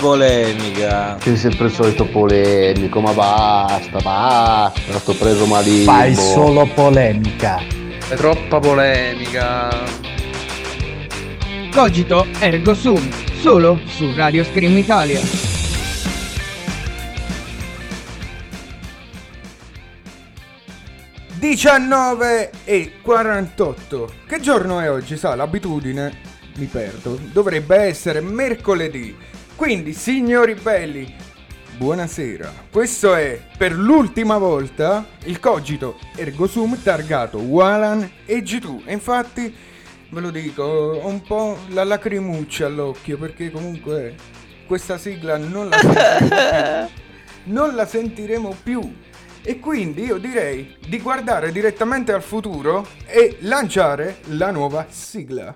polemica. Sei sempre il solito polemico, ma basta, basta. Sto preso malissimo. Fai solo polemica. Fai troppa polemica. Cogito ergo sum, solo su Radio Scream Italia. Diciannove e 48. Che giorno è oggi? Sa, l'abitudine mi perdo. Dovrebbe essere mercoledì. Quindi, signori belli, buonasera. Questo è per l'ultima volta il cogito ergo sum targato Walan e G2. E infatti, ve lo dico, ho un po' la lacrimuccia all'occhio perché comunque questa sigla non la sentiremo più. Non la sentiremo più. E quindi io direi di guardare direttamente al futuro e lanciare la nuova sigla.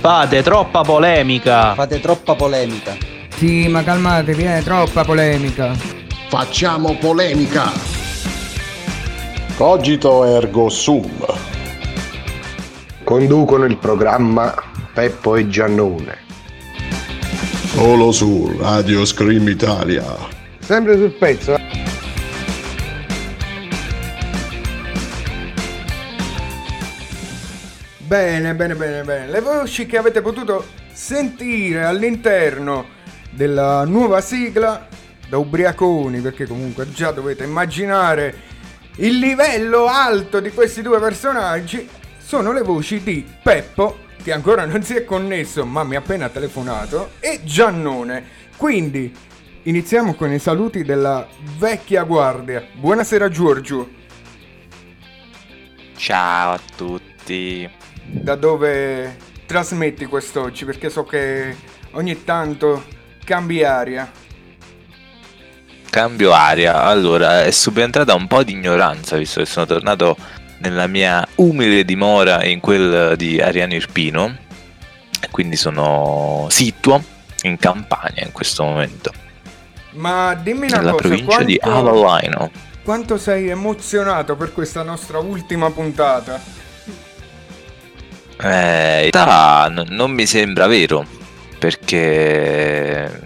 Fate troppa polemica. Fate troppa polemica. Sì, ma calmatevi, è troppa polemica. Facciamo polemica. Cogito ergo sum. Conducono il programma Peppo e Giannone. Solo su Radio Scream Italia. Sempre sul pezzo. Bene, bene, bene, bene. Le voci che avete potuto sentire all'interno della nuova sigla da ubriaconi, perché comunque già dovete immaginare il livello alto di questi due personaggi, sono le voci di Peppo, che ancora non si è connesso ma mi ha appena telefonato, e Giannone. Quindi iniziamo con i saluti della vecchia guardia. Buonasera Giorgio. Ciao a tutti. Da dove trasmetti quest'oggi? Perché so che ogni tanto cambi aria. Cambio aria. Allora, è subentrata un po' di ignoranza, visto che sono tornato nella mia umile dimora in quel di Ariano Irpino. Quindi sono sito in Campania in questo momento. Ma dimmi una Nella cosa, provincia di quanto, Avalaino. quanto sei emozionato per questa nostra ultima puntata? Eh, in realtà n- non mi sembra vero, perché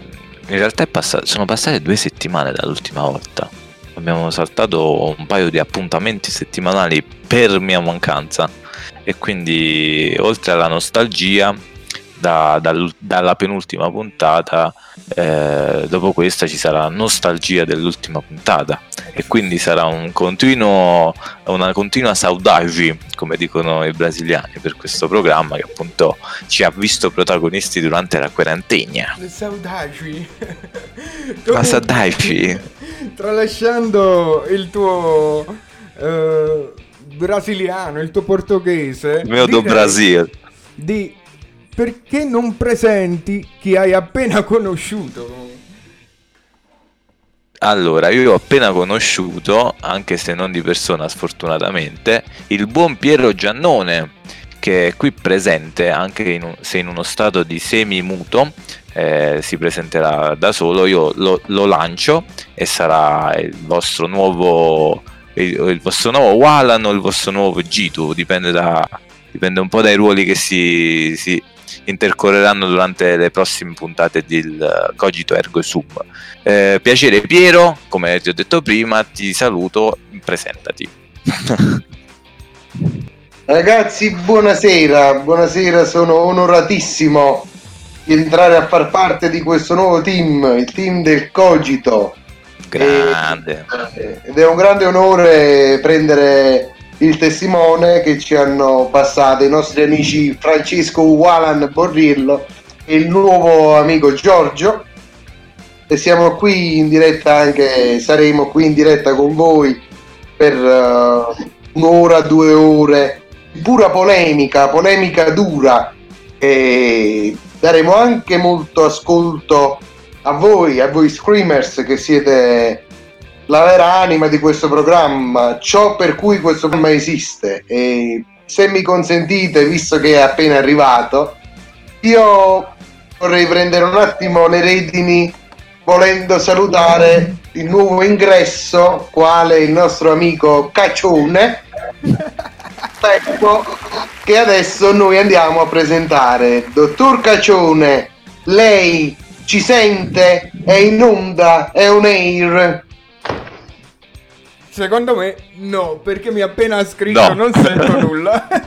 in realtà passato- sono passate due settimane dall'ultima volta. Abbiamo saltato un paio di appuntamenti settimanali per mia mancanza e quindi oltre alla nostalgia da- dal- dalla penultima puntata, eh, dopo questa ci sarà nostalgia dell'ultima puntata e quindi sarà un continuo, una continua saudade, come dicono i brasiliani, per questo programma che appunto ci ha visto protagonisti durante la quarantena. Le saudagi. La saudade. Tralasciando il tuo eh, brasiliano, il tuo portoghese. Il mio do Brasil. Di perché non presenti chi hai appena conosciuto? Allora, io ho appena conosciuto, anche se non di persona sfortunatamente, il buon Piero Giannone, che è qui presente, anche in se in uno stato di semi-muto, eh, si presenterà da solo, io lo, lo lancio e sarà il vostro nuovo, il, il vostro nuovo Walan o il vostro nuovo Gitu, dipende, da, dipende un po' dai ruoli che si, si intercorreranno durante le prossime puntate del Cogito Ergo Sum. Eh, piacere Piero, come ti ho detto prima, ti saluto, presentati. Ragazzi, buonasera, buonasera, sono onoratissimo di entrare a far parte di questo nuovo team, il team del Cogito. Grande. Eh, Ed è un grande onore prendere il testimone che ci hanno passato i nostri amici Francesco Walan Borrillo e il nuovo amico Giorgio. E siamo qui in diretta anche, saremo qui in diretta con voi per eh, un'ora, due ore, pura polemica, polemica dura. E daremo anche molto ascolto a voi, a voi screamers che siete la vera anima di questo programma, ciò per cui questo programma esiste. E se mi consentite, visto che è appena arrivato, io vorrei prendere un attimo le redini volendo salutare il nuovo ingresso, quale il nostro amico Caccione. Peppo, che adesso noi andiamo a presentare. Dottor Cacione, lei ci sente? È in onda? È un air? Secondo me no, perché mi ha appena scritto No. non sento nulla.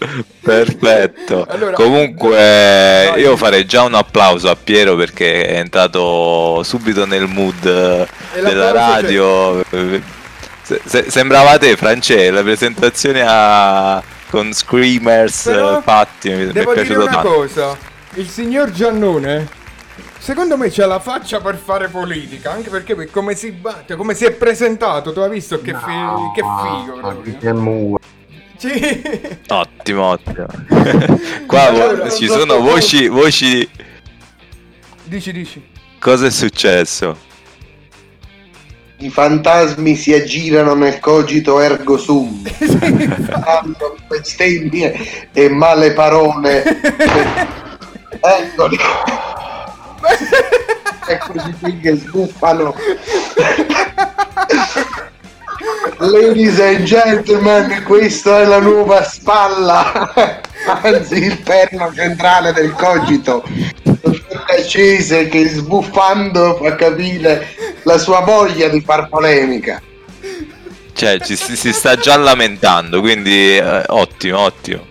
Perfetto. Allora- Comunque, Dai. io farei già un applauso a Piero perché è entrato subito nel mood E della radio. Se- se- sembrava te, France, la presentazione a- con screamers Però fatti. Mi, mi è Devo dire piaciuto una tanto. cosa, il signor Giannone, secondo me c'ha la faccia per fare politica, anche perché per come si batte, come si è presentato, tu hai visto che, fi- che figo proprio. Che mu- Sì. Ottimo, ottimo. Qua Allora, vo- ci sono so- voci, voci. Dici, dici. Cosa è successo? I fantasmi si aggirano nel cogito ergo sum. Fanno bestemmie e male parole. Eccoli. Eccoci qui che sbuffano. Ladies and gentlemen, questa è la nuova spalla, anzi il perno centrale del cogito. Accese che sbuffando fa capire la sua voglia di far polemica. Cioè, ci, si sta già lamentando, quindi eh, ottimo, ottimo.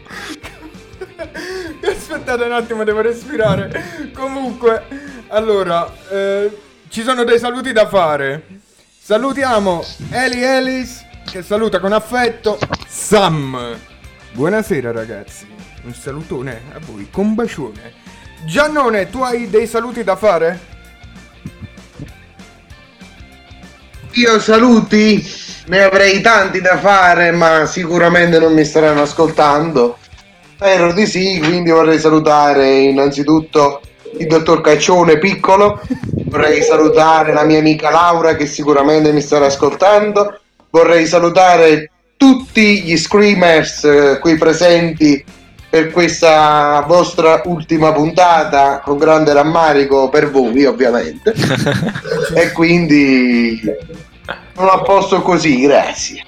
Aspettate un attimo, devo respirare. Comunque, allora, eh, ci sono dei saluti da fare. Salutiamo Eli Ellis, che saluta con affetto Sam. Buonasera ragazzi, un salutone a voi, con bacione. Giannone, tu hai dei saluti da fare? Io saluti, ne avrei tanti da fare, ma sicuramente non mi staranno ascoltando. Spero di sì, quindi vorrei salutare innanzitutto il dottor Caccione piccolo, vorrei salutare la mia amica Laura che sicuramente mi starà ascoltando, vorrei salutare tutti gli screamers eh, qui presenti per questa vostra ultima puntata con grande rammarico per voi ovviamente. E quindi non a posto così grazie.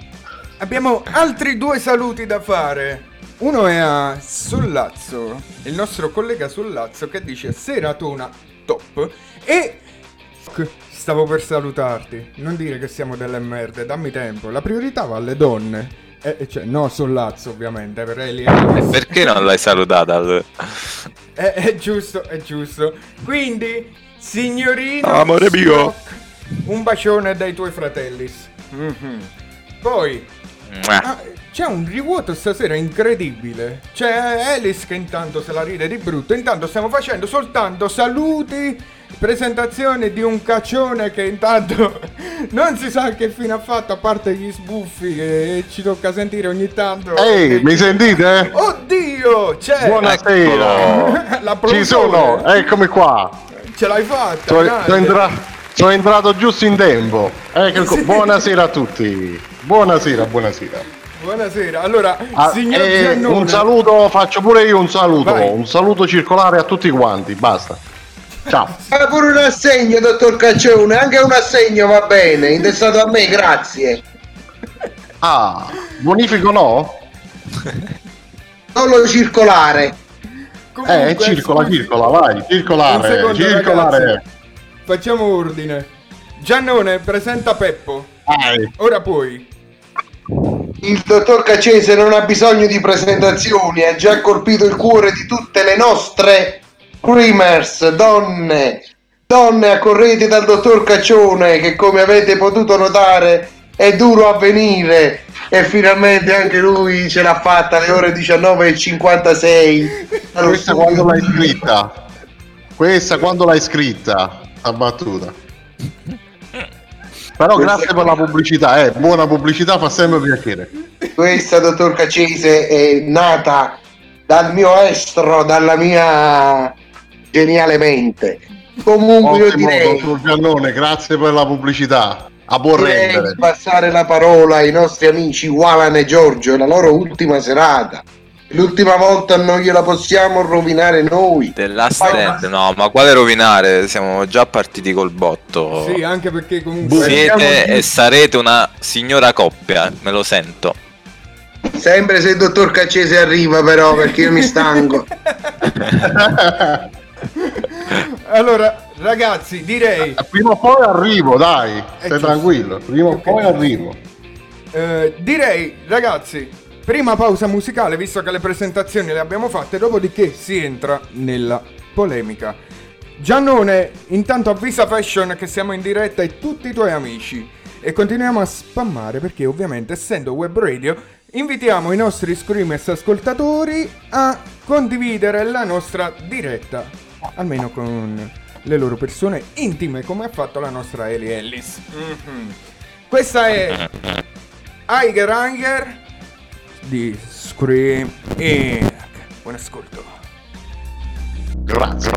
Abbiamo altri due saluti da fare. Uno è a Sollazzo, il nostro collega Sollazzo che dice Seratona top e stavo per salutarti. Non dire che siamo delle merde, dammi tempo. La priorità va alle donne. E e cioè, no, Sollazzo ovviamente, per Eli Ellis. Perché non l'hai salutata? allora? È, è giusto, è giusto. Quindi, signorino Amore mio. Un bacione dai tuoi fratelli. Mhm. Poi. Ah, c'è un rivuoto stasera incredibile. C'è Alice che intanto se la ride di brutto. Intanto stiamo facendo soltanto saluti, presentazione di un caccione che intanto non si sa che fine ha fatto a parte gli sbuffi che ci tocca sentire ogni tanto. Ehi, mi sentite? Oddio, c'è Buonasera. la Ci sono, eccomi qua. Ce l'hai fatta. Sono, entra- sono entrato giusto in tempo. Ecco qua. Buonasera a tutti. Buonasera, buonasera. Buonasera. Allora, Ah, signor eh, Giannone, un saluto, faccio pure io un saluto. Vai. Un saluto circolare a tutti quanti. Basta. Ciao. Fa pure un assegno dottor Caccione anche un assegno va bene intestato a me grazie Ah, bonifico no? solo circolare comunque, Eh, circola, circola, vai, Un circolare, secondo, circolare. ragazzi. Facciamo ordine. Giannone, presenta Peppo. Vai. Ora puoi. Il dottor Cacese non ha bisogno di presentazioni ha già colpito il cuore di tutte le nostre screamers donne donne accorrete dal dottor Caccione che come avete potuto notare è duro a venire e finalmente anche lui ce l'ha fatta alle ore 19.56 dallo Questa quando l'hai scritta? Questa quando l'hai scritta? La battuta. Però Questa- grazie per la pubblicità, eh, buona pubblicità fa sempre piacere. Questa, dottor Cacese, è nata dal mio estro, dalla mia geniale mente. Comunque io Ottimo, direi, dottor Giannone, grazie per la pubblicità. A buon rendere. passare la parola ai nostri amici Walan e Giorgio, la loro ultima serata. L'ultima volta non gliela possiamo rovinare noi. The Last Stand, no, ma quale rovinare? Siamo già partiti col botto. Sì, anche perché comunque... Siete e sarete una signora coppia, me lo sento. Sempre se il dottor Caccese arriva però perché io mi stanco. Allora, ragazzi, direi... Prima o poi arrivo, dai, Eh, stai giusto. tranquillo. Prima o poi arrivo. Eh, direi, ragazzi, prima pausa musicale, visto che le presentazioni le abbiamo fatte, dopodiché si entra nella polemica. Giannone, intanto avvisa Fashion che siamo in diretta e tutti i tuoi amici. E continuiamo a spammare perché ovviamente essendo web radio invitiamo i nostri screamers ascoltatori a condividere la nostra diretta. Almeno con le loro persone intime come ha fatto la nostra Eli Ellis. Mhm. Questa è Eiger Hanger di Scream Inc. Buon ascolto. Grazie,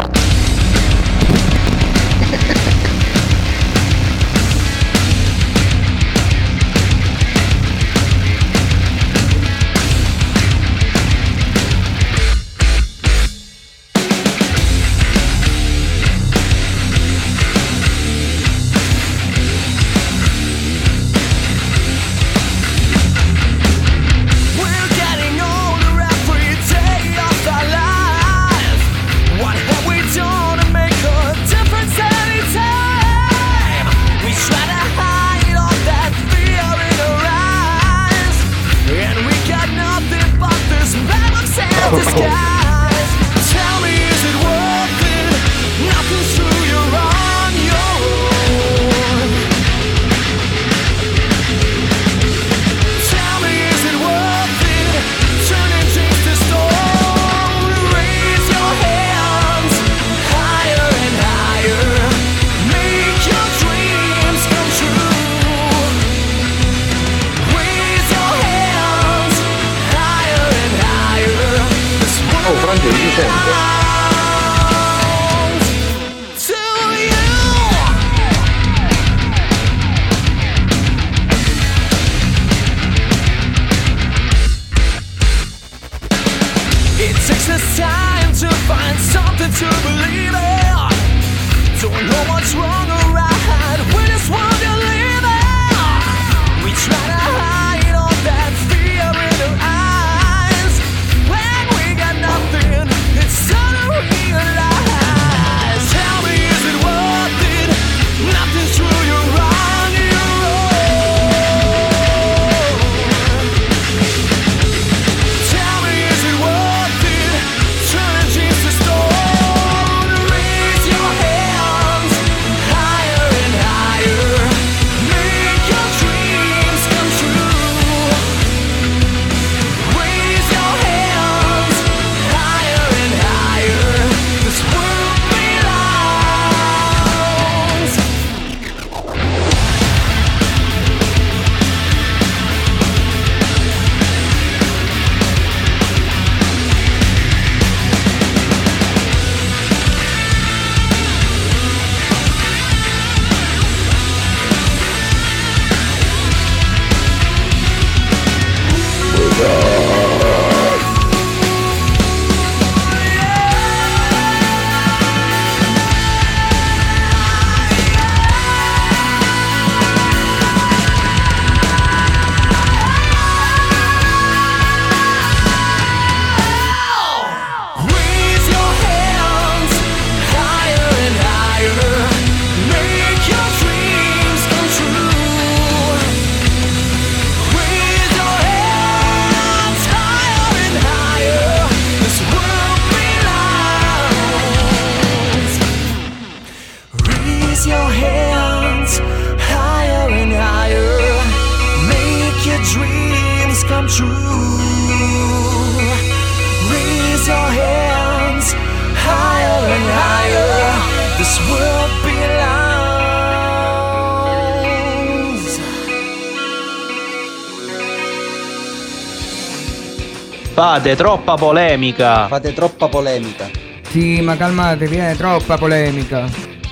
Fate troppa polemica. Fate troppa polemica. Sì, ma calmatevi, è troppa polemica.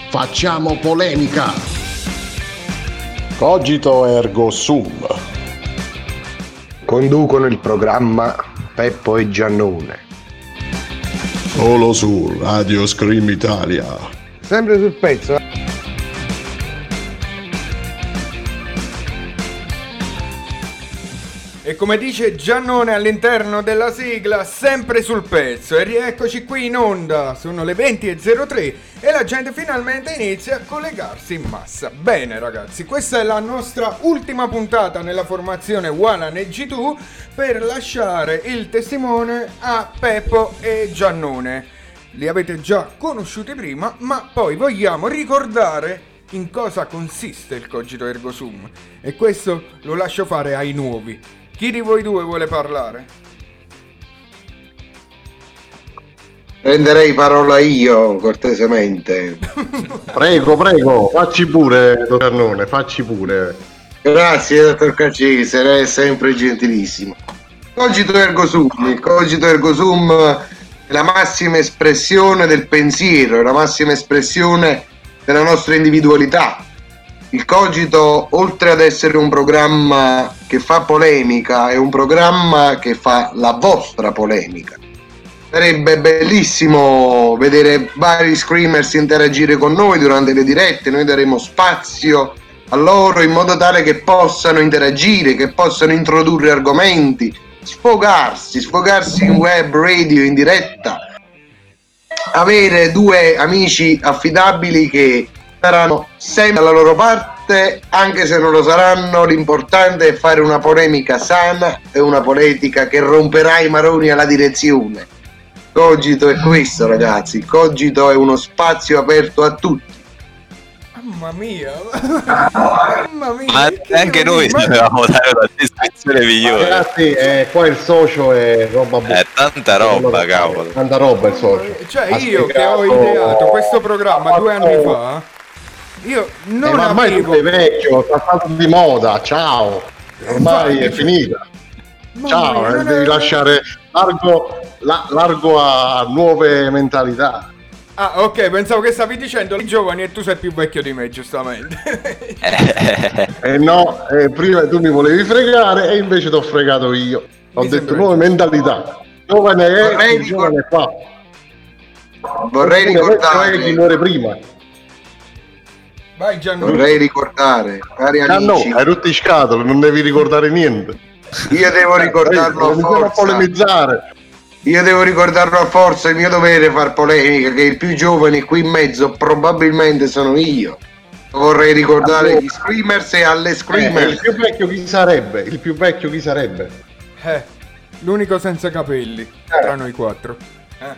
Facciamo polemica. Cogito ergo sum. Conducono il programma Peppo e Giannone. Solo su Radio Scream Italia. Sempre sul pezzo. Come dice Giannone all'interno della sigla, sempre sul pezzo. E rieccoci qui in onda. Sono le 20.03 e la gente finalmente inizia a collegarsi in massa. Bene ragazzi, questa è la nostra ultima puntata nella formazione Walan e G2 per lasciare il testimone a Peppo e Giannone. Li avete già conosciuti prima, ma poi vogliamo ricordare in cosa consiste il cogito ergo sum. E questo lo lascio fare ai nuovi. Chi di voi due vuole parlare? Prenderei parola io, cortesemente. Prego, prego, facci pure, dottor Arnone, facci pure. Grazie, dottor Cacese, lei è sempre gentilissimo. Cogito ergo sum, il cogito ergo sum è la massima espressione del pensiero, è la massima espressione della nostra individualità. Il Cogito, oltre ad essere un programma che fa polemica, è un programma che fa la vostra polemica. Sarebbe bellissimo vedere vari screamers interagire con noi durante le dirette, noi daremo spazio a loro in modo tale che possano interagire, che possano introdurre argomenti, sfogarsi, sfogarsi in web, radio, in diretta, avere due amici affidabili che saranno sempre dalla loro parte, anche se non lo saranno, l'importante è fare una polemica sana e una politica che romperà i maroni alla direzione. Cogito è questo ragazzi, Cogito è uno spazio aperto a tutti. Mamma mia, mamma mia. Ma anche noi dovevamo dare la descrizione migliore. Ragazzi, eh, qua il socio è roba buona. È tanta roba, cavolo. Tanta roba il socio. Cioè Ha io che ho ideato questo programma due anni fa, io Eh, non ma ormai avevo... sei vecchio, sta stato di moda, ciao. Ormai è finita. Ciao, mia, eh, devi lasciare largo, la- largo a nuove mentalità. Ah ok, pensavo che stavi dicendo i giovani e tu sei più vecchio di me, giustamente. E no, eh, prima tu mi volevi fregare e invece ti ho fregato io. Ho Mi detto nuove mentalità. Giovane è, Vorrei giovane fa. Vorrei ricordare, prima. Vai Gianluca. vorrei ricordare, cari Ah no, amici, hai rotto i scatole, non devi ricordare niente. io devo ricordarlo a non bisogna forza. polemizzare. Io devo ricordarlo a forza, è mio dovere far polemica, che il più giovane qui in mezzo probabilmente sono io. Vorrei ricordare gli screamers e alle Eh, il screamers. più vecchio chi sarebbe? Il più vecchio chi sarebbe? Eh, l'unico senza capelli tra noi quattro. Eh.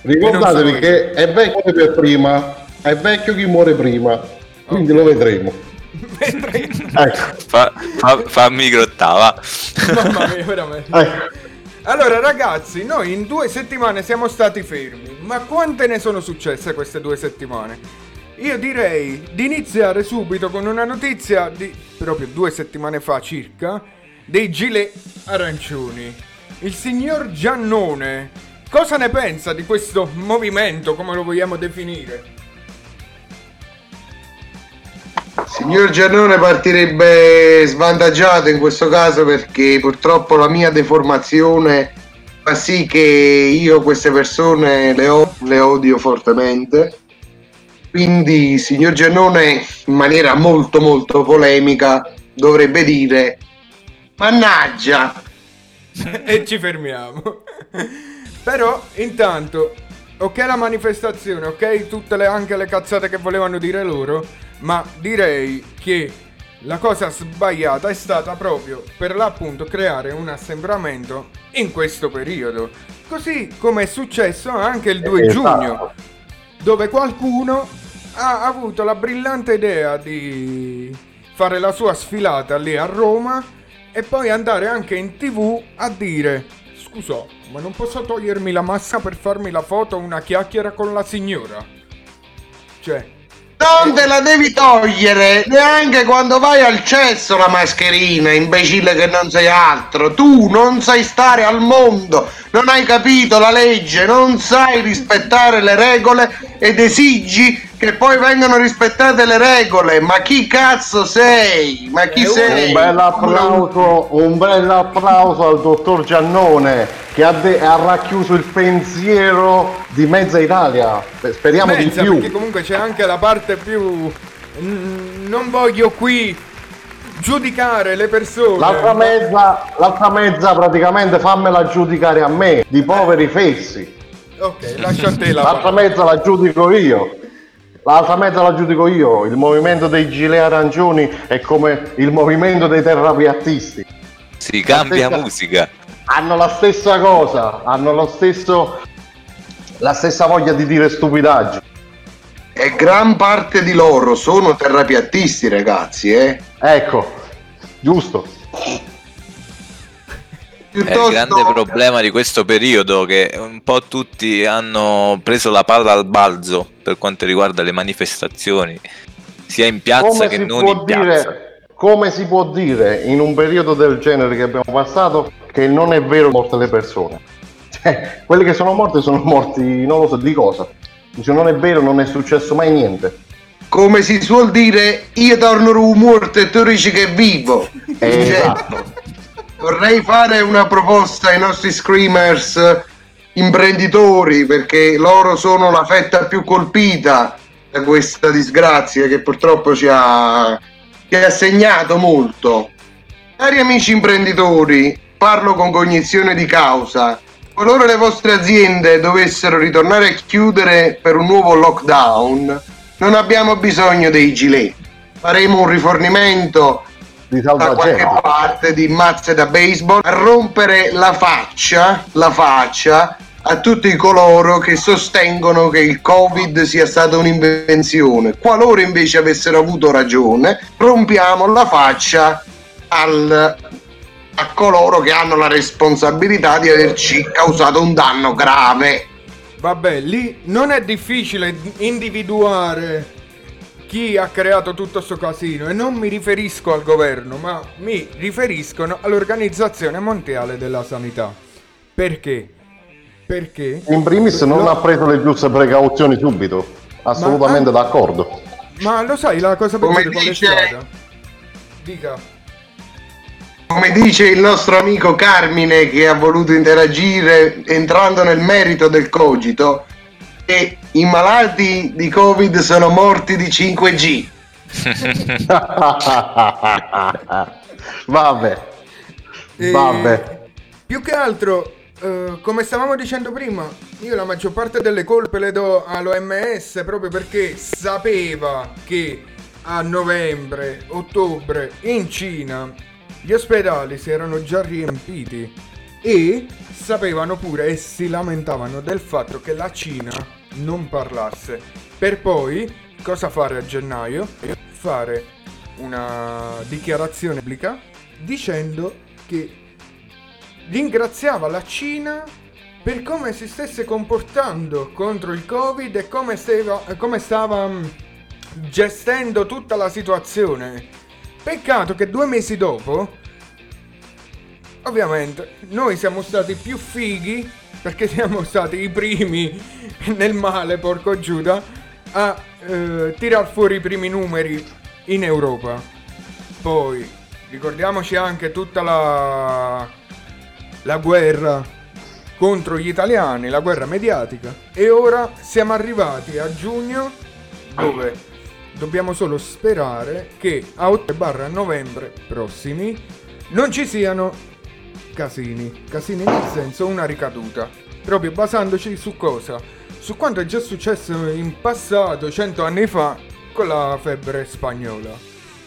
Ricordatevi che è vecchio chi per prima, è vecchio chi muore prima, quindi lo vedremo. Ecco, Fa, fa, fammi grottava. Mamma mia, veramente. ecco. Allora ragazzi, noi in due settimane siamo stati fermi, ma quante ne sono successe queste due settimane? Io direi di iniziare subito con una notizia di proprio due settimane fa circa dei gilet arancioni. Il signor Giannone, cosa ne pensa di questo movimento, come lo vogliamo definire? Signor Giannone partirebbe svantaggiato in questo caso perché purtroppo la mia deformazione fa sì che io queste persone le, o- le odio fortemente. Quindi, signor Giannone, in maniera molto molto polemica, dovrebbe dire: Mannaggia! e ci fermiamo. Però intanto, ok la manifestazione, ok tutte le, anche le cazzate che volevano dire loro, ma direi che la cosa sbagliata è stata proprio per l'appunto creare un assembramento in questo periodo. Così come è successo anche il 2 Esatto. giugno, dove qualcuno ha avuto la brillante idea di fare la sua sfilata lì a Roma e poi andare anche in tv a dire scusa ma non posso togliermi la massa per farmi la foto una chiacchiera con la signora cioè Non te la devi togliere neanche quando vai al cesso la mascherina, imbecille che non sei altro. Tu non sai stare al mondo, non hai capito la legge, non sai rispettare le regole ed esigi che poi vengano rispettate le regole. Ma chi cazzo sei? Ma chi Eh, sei? Un bel applauso, un bel applauso al dottor Giannone che ha, de- ha racchiuso il pensiero di mezza Italia. Speriamo mezza, di più. perché comunque c'è anche la parte più non voglio qui giudicare le persone. L'altra mezza, l'altra mezza praticamente fammela giudicare a me, di poveri fessi. Ok, lascia a te la L'altra mezza la giudico io. L'altra mezza la giudico io. Il movimento dei gilet arancioni è come il movimento dei terrapiattisti. Si cambia stessa- musica. Hanno la stessa cosa, hanno lo stesso la stessa voglia di dire stupidaggini. E gran parte di loro sono terrapiattisti, ragazzi, eh. Ecco, giusto. È il grande problema di questo periodo che un po' tutti hanno preso la palla al balzo per quanto riguarda le manifestazioni, sia in piazza Come che non in piazza. dire, come si può dire in un periodo del genere che abbiamo passato che non è vero morte le persone? Cioè, quelli che sono morti sono morti, non lo so di cosa. Dice non è vero, non è successo mai niente. Come si suol dire, io torno ru morto e tu dici che è vivo. Eh, Cioè, esatto. Vorrei fare una proposta ai nostri screamers eh, imprenditori perché loro sono la fetta più colpita da questa disgrazia che purtroppo ci ha, ci ha segnato molto. Cari amici imprenditori, parlo con cognizione di causa. Qualora le vostre aziende dovessero ritornare a chiudere per un nuovo lockdown, non abbiamo bisogno dei gilet. Faremo un rifornimento di da qualche salvagente. parte di mazze da baseball a rompere la faccia, la faccia a tutti coloro che sostengono che il Covid sia stata un'invenzione. Qualora invece avessero avuto ragione, rompiamo la faccia al- a coloro che hanno la responsabilità di averci causato un danno grave. Vabbè, lì non è difficile individuare chi ha creato tutto sto casino e non mi riferisco al governo, ma mi riferiscono all'Organizzazione Mondiale della Sanità. Perché? Perché? In primis non Lo- ha preso le giuste precauzioni subito. Assolutamente Ma- d'accordo. Ma lo sai la cosa peggiore qual è stata? Dica. Come dice il nostro amico Carmine che ha voluto interagire entrando nel merito del cogito, che i malati di Covid sono morti di 5G. Vabbè. E Vabbè. Più che altro, eh, come stavamo dicendo prima, io la maggior parte delle colpe le do all'OMS proprio perché sapeva che a novembre, ottobre in Cina gli ospedali si erano già riempiti e sapevano pure e si lamentavano del fatto che la Cina non parlasse. Per poi cosa fare a gennaio? Fare una dichiarazione pubblica dicendo che ringraziava la Cina per come si stesse comportando contro il Covid e come, stava, come stava mm, gestendo tutta la situazione. Peccato che due mesi dopo, ovviamente, noi siamo stati più fighi perché siamo stati i primi nel male, porco Giuda, a eh, tirar fuori i primi numeri in Europa. Poi ricordiamoci anche tutta la, la guerra contro gli italiani, la guerra mediatica. E ora siamo arrivati a giugno dove dobbiamo solo sperare che a ottobre a novembre prossimi non ci siano casini. Casini nel senso una ricaduta. Proprio basandoci su cosa? Su quanto è già successo in passato, cento anni fa, con la febbre spagnola.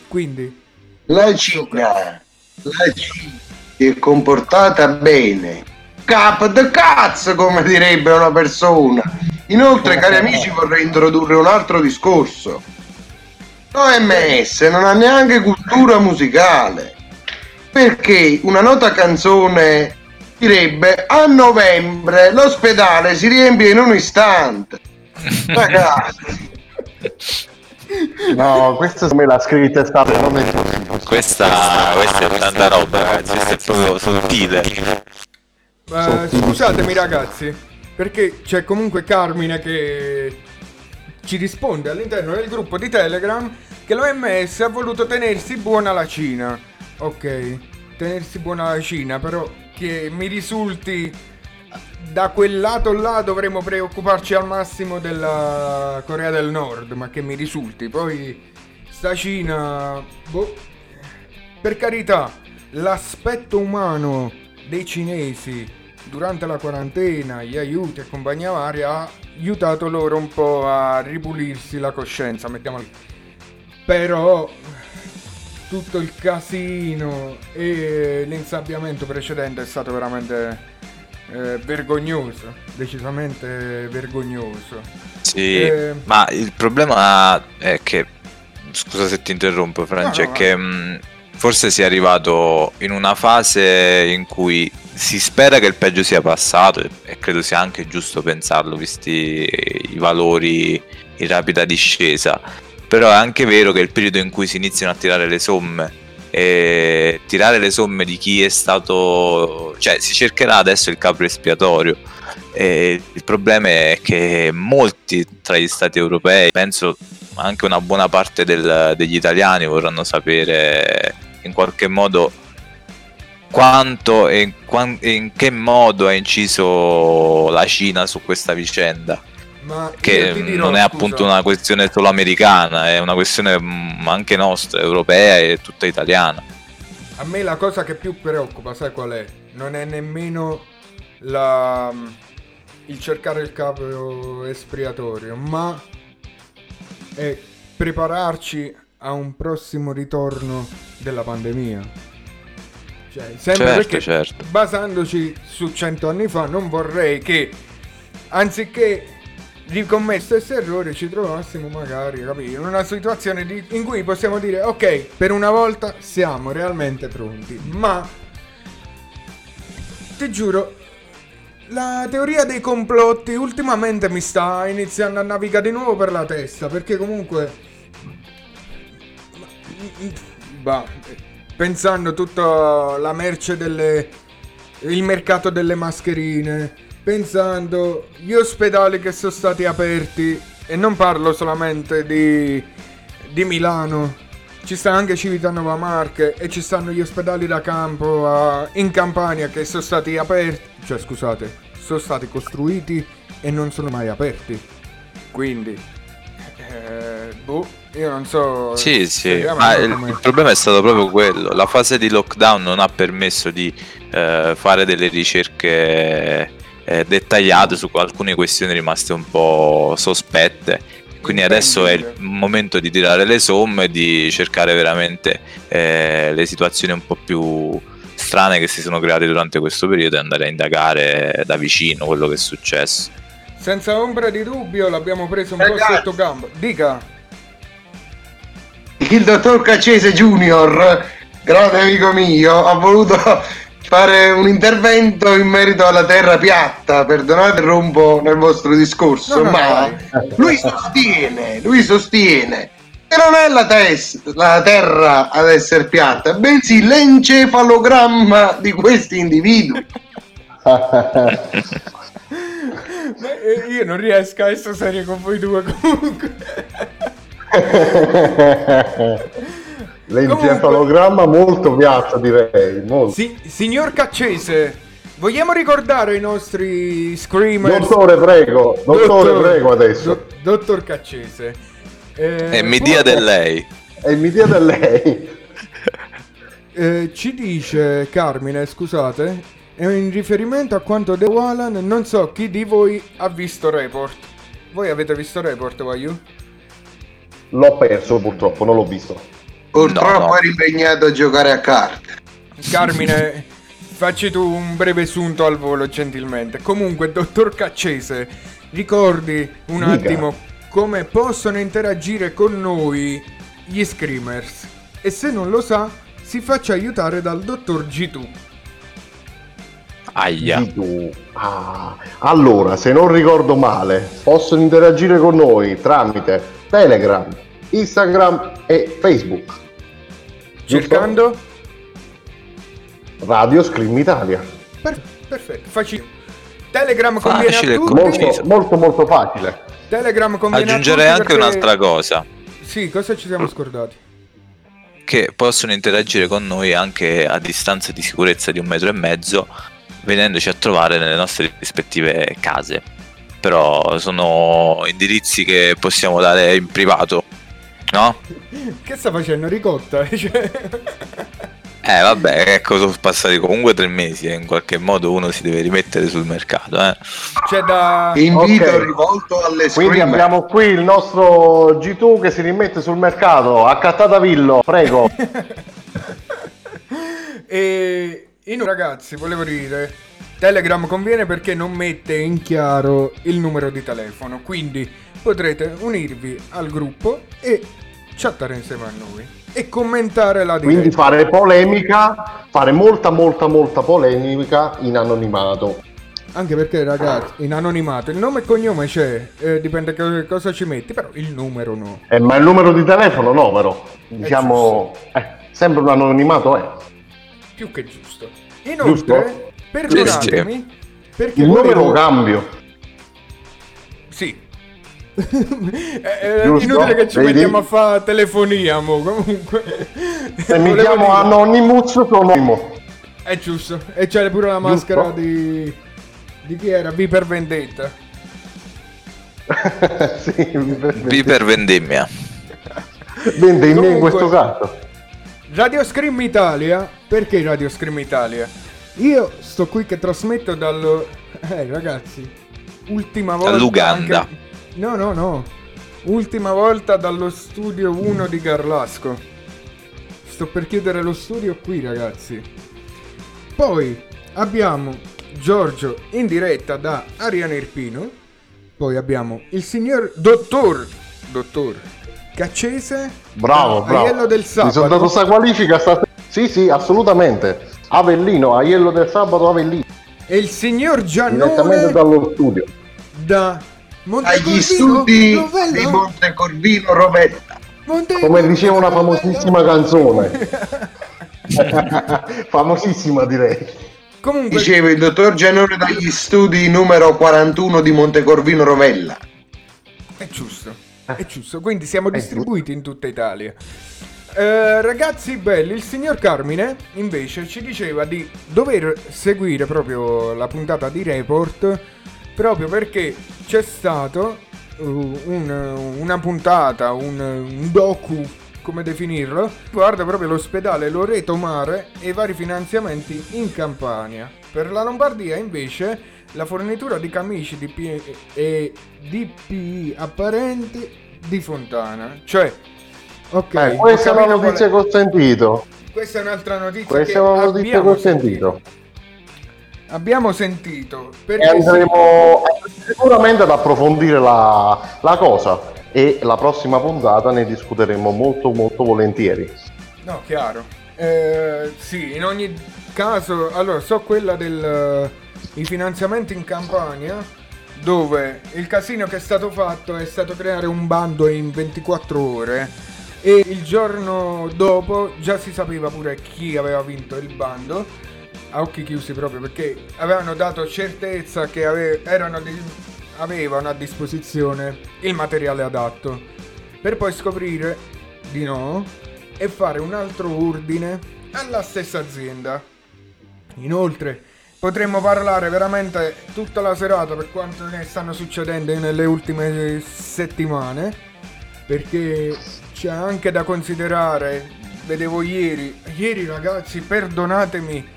Quindi, La Cina, la Cina si è comportata bene. Cap de cazzo, come direbbe una persona. Inoltre, cari amici, vorrei introdurre un altro discorso. L'OMS non ha neanche cultura musicale. Perché una nota canzone direbbe a novembre l'ospedale si riempie in un istante. Ragazzi, No, questa come l'ha scritta è stata Questa, questa è tanta roba, ragazzi. Questa è proprio sottile. eh, scusatemi ragazzi, perché c'è comunque Carmine che ci risponde all'interno del gruppo di Telegram che l'OMS ha voluto tenersi buona la Cina. Ok, tenersi buona la Cina, però che mi risulti da quel lato là dovremmo preoccuparci al massimo della Corea del Nord, ma che mi risulti. Poi sta Cina, boh, Per carità, l'aspetto umano dei cinesi durante la quarantena, gli aiuti e compagnia varia ha aiutato loro un po' a ripulirsi la coscienza, mettiamola. Però tutto il casino e l'insabbiamento precedente è stato veramente eh, vergognoso, decisamente vergognoso. Sì, Eh, ma il problema è che, scusa se ti interrompo Francia, No, no, è che mh, forse si è arrivato in una fase in cui si spera che il peggio sia passato e, e credo sia anche giusto pensarlo visti i valori in rapida discesa, però è anche vero che è il periodo in cui si iniziano a tirare le somme e tirare le somme di chi è stato cioè si cercherà adesso il capro espiatorio e il problema è che molti tra gli stati europei, penso anche una buona parte del- degli italiani, vorranno sapere in qualche modo quanto e in, in che modo ha inciso la Cina su questa vicenda. Ma Che dirò, non è scusa, appunto una questione solo americana, è una questione mm, anche nostra, europea e tutta italiana. A me la cosa che più preoccupa, sai qual è? Non è nemmeno la, il cercare il capo espiatorio, ma è prepararci a un prossimo ritorno della pandemia. Cioè, sempre Certo, perché certo. basandoci su cento anni fa non vorrei che anziché ricommesso questo errore ci trovassimo magari capì, in una situazione di- in cui possiamo dire ok per una volta siamo realmente pronti ma ti giuro la teoria dei complotti ultimamente mi sta iniziando a navigare di nuovo per la testa perché comunque bah, pensando tutta la merce delle il mercato delle mascherine pensando gli ospedali che sono stati aperti e non parlo solamente di, di Milano ci sta anche Civitanova Marche e ci stanno gli ospedali da campo a- in Campania che sono stati aperti cioè scusate sono stati costruiti e non sono mai aperti quindi eh, boh io non so Sì, sì, ma il, il problema è stato proprio quello. La fase di lockdown non ha permesso di eh, fare delle ricerche eh, dettagliate su alcune questioni rimaste un po' sospette. Quindi adesso è il momento di tirare le somme e di cercare veramente eh, le situazioni un po' più strane che si sono create durante questo periodo e andare a indagare da vicino quello che è successo. Senza ombra di dubbio l'abbiamo preso un po' Ragazzi. sotto gamba. Dica. Il dottor Caccese Junior, grande amico mio, ha voluto fare un intervento in merito alla terra piatta. Perdonate, rompo nel vostro discorso, No, no, ma lui sostiene, lui sostiene che non è la, tes- la terra ad essere piatta, bensì l'encefalogramma di questi individui. Ma eh, io non riesco a essere serio con voi due comunque. L'encefalogramma molto piatto direi, molto. Si- signor Caccese, vogliamo ricordare i nostri screamers? Dottore, prego, dottore, prego adesso. Do- dottor Caccese. eh, E mi dia del lei. E mi dia da lei. eh, ci dice Carmine, scusate, è in riferimento a quanto De Walan, non so chi di voi ha visto Report. Voi avete visto Report, voglio? L'ho perso purtroppo, non l'ho visto. Purtroppo No, no. eri impegnato a giocare a carte. Carmine, facci tu un breve sunto al volo, gentilmente. Comunque, dottor Caccese, ricordi un Dica. attimo come possono interagire con noi gli screamers. E se non lo sa, si faccia aiutare dal dottor G2. Aia. Di tu. Ah, Allora, se non ricordo male, possono interagire con noi tramite Telegram, Instagram e Facebook. Cercando? Radio Scream Italia. Per- perfetto, facile. Telegram conviene Facile a e tutti. conciso. Molto, molto, molto facile. Telegram conviene Aggiungerei a tutti anche perché- un'altra cosa. Sì, cosa ci siamo scordati? che possono interagire con noi anche a distanza di sicurezza di un metro e mezzo, venendoci a trovare nelle nostre rispettive case. Però sono indirizzi che possiamo dare in privato. No? Che sta facendo? Ricotta? Cioè, Eh vabbè, ecco, sono passati comunque tre mesi e in qualche modo uno si deve rimettere sul mercato, eh. C'è da... Invito Ok. rivolto alle Quindi screamer. abbiamo qui il nostro G2 che si rimette sul mercato. Accattatavillo, prego. E in ragazzi, volevo dire, Telegram conviene perché non mette in chiaro il numero di telefono, quindi potrete unirvi al gruppo e chattare insieme a noi e commentare la diretta. Quindi fare polemica, fare molta molta molta polemica in anonimato. Anche perché ragazzi, in anonimato il nome e cognome c'è, eh, dipende che cosa ci metti, però il numero no. Eh, ma il numero di telefono no, però. Diciamo, eh, sempre un anonimato è. Più che giusto. Inoltre, perdonatemi, perché Il volevo... cambio. È Giusto? inutile che ci Vedi? mettiamo a fare telefonia, mo, comunque. Se mi chiamo dire- Anonymous sono anonimo. È giusto. E c'è pure la maschera di... Di chi era? V per vendetta. sì, Vi per vendemmia. vende in me in Comunque- questo caso. Radio Scream Italia. Perché Radio Scream Italia? Io sto qui che trasmetto dallo... Eh ragazzi, ultima volta... Dall'Uganda. anche- No, no, no. Ultima volta dallo studio 1 di Garlasco. Sto per chiudere lo studio qui, ragazzi. Poi abbiamo Giorgio in diretta da Ariane Irpino. Poi abbiamo il signor Dottor Dottor Caccese Bravo, da bravo. Aiello del Mi sono dato Sabato. sta qualifica. Sta... Sì, sì, assolutamente. Avellino, Aiello del Sabato, Avellino. E il signor Direttamente Giannone dallo studio. da Agli studi Rovella. di Montecorvino Rovella. Come diceva una famosissima canzone. famosissima direi. Comunque, Dicevo il dottor Giannone dagli studi numero 41 di Montecorvino Rovella. È giusto, è giusto. Quindi siamo distribuiti in tutta Italia. Eh, ragazzi belli, il signor Carmine invece ci diceva di dover seguire proprio la puntata di Report proprio perché c'è stato uh, un- una puntata, un, un docu, come definirlo, guarda proprio l'ospedale Loreto Mare e i vari finanziamenti in Campania. Per la Lombardia invece la fornitura di camici di P- e DPI apparenti di Fontana. Cioè, ok, Eh, questa è una notizia qual che ho sentito. è- questa è un'altra notizia Questa è una notizia ho sentito. Abbiamo sentito E perché sì, andremo sicuramente ad approfondire la, la cosa. E la prossima puntata ne discuteremo molto molto volentieri. No, chiaro. Eh, sì, in ogni caso, allora, so quella del i finanziamenti in campagna dove il casino che è stato fatto è stato creare un bando in 24 ore e il giorno dopo già si sapeva pure chi aveva vinto il bando a occhi chiusi proprio perché avevano dato certezza che ave- di- avevano a disposizione il materiale adatto per poi scoprire di no e fare un altro ordine alla stessa azienda. Inoltre potremmo parlare veramente tutta la serata per quanto ne stanno succedendo nelle ultime settimane perché c'è anche da considerare, vedevo ieri, ieri ragazzi perdonatemi,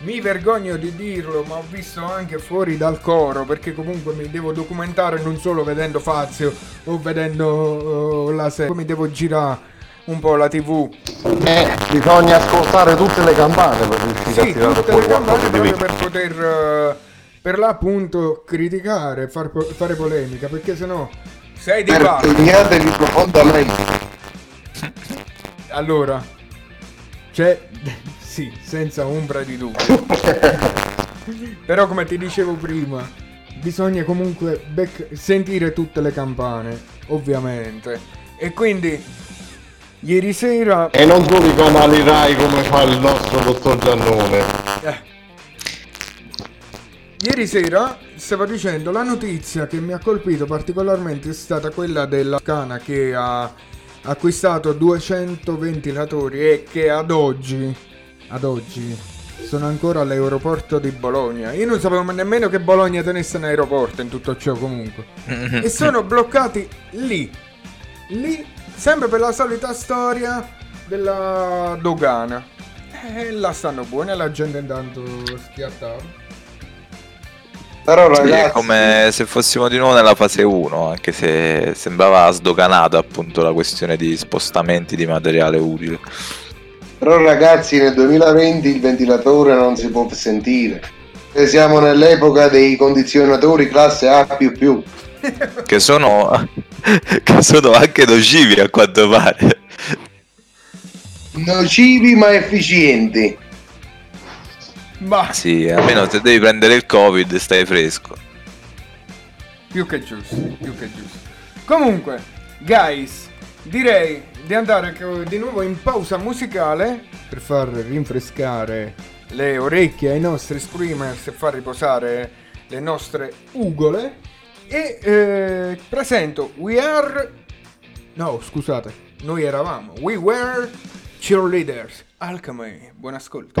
mi vergogno di dirlo, ma ho visto anche fuori dal coro perché comunque mi devo documentare non solo vedendo Fazio o vedendo eh, la serie, mi devo girare un po' la tv. Eh, bisogna ascoltare tutte le campane per riuscire Sì, a tirare tutte le campane proprio per poter eh, per l'appunto criticare, far fare polemica, perché sennò sei di. Vergognatevi profondamente. Allora, c'è sì, senza ombra di dubbio. Però come ti dicevo prima, bisogna comunque bec- sentire tutte le campane, ovviamente. E quindi ieri sera E non solo i canali Rai come fa il nostro dottor Giannone. Eh. Ieri sera stavo dicendo la notizia che mi ha colpito particolarmente è stata quella della Cana che ha acquistato 200 ventilatori e che ad oggi ad oggi sono ancora all'aeroporto di Bologna. Io non sapevo nemmeno che Bologna tenesse un aeroporto in tutto ciò comunque. e sono bloccati lì, lì sempre per la solita storia della dogana. E la stanno buone, la gente intanto schiattava. Però Sì, è ragazzi, come se fossimo di nuovo nella fase 1, anche se sembrava sdoganata appunto la questione di spostamenti di materiale utile. Però ragazzi nel 2020 il ventilatore non si può sentire. E siamo nell'epoca dei condizionatori classe A++. Che sono, che sono anche nocivi a quanto pare. Nocivi ma efficienti. Ma Sì, almeno se devi prendere il covid stai fresco. più che giusto, più che giusto. Comunque, guys, direi di andare di nuovo in pausa musicale per far rinfrescare le orecchie ai nostri screamers e far riposare le nostre ugole. E eh, presento We Are. No, scusate, noi eravamo. We Were Cheerleaders. Alchemy, buon ascolto.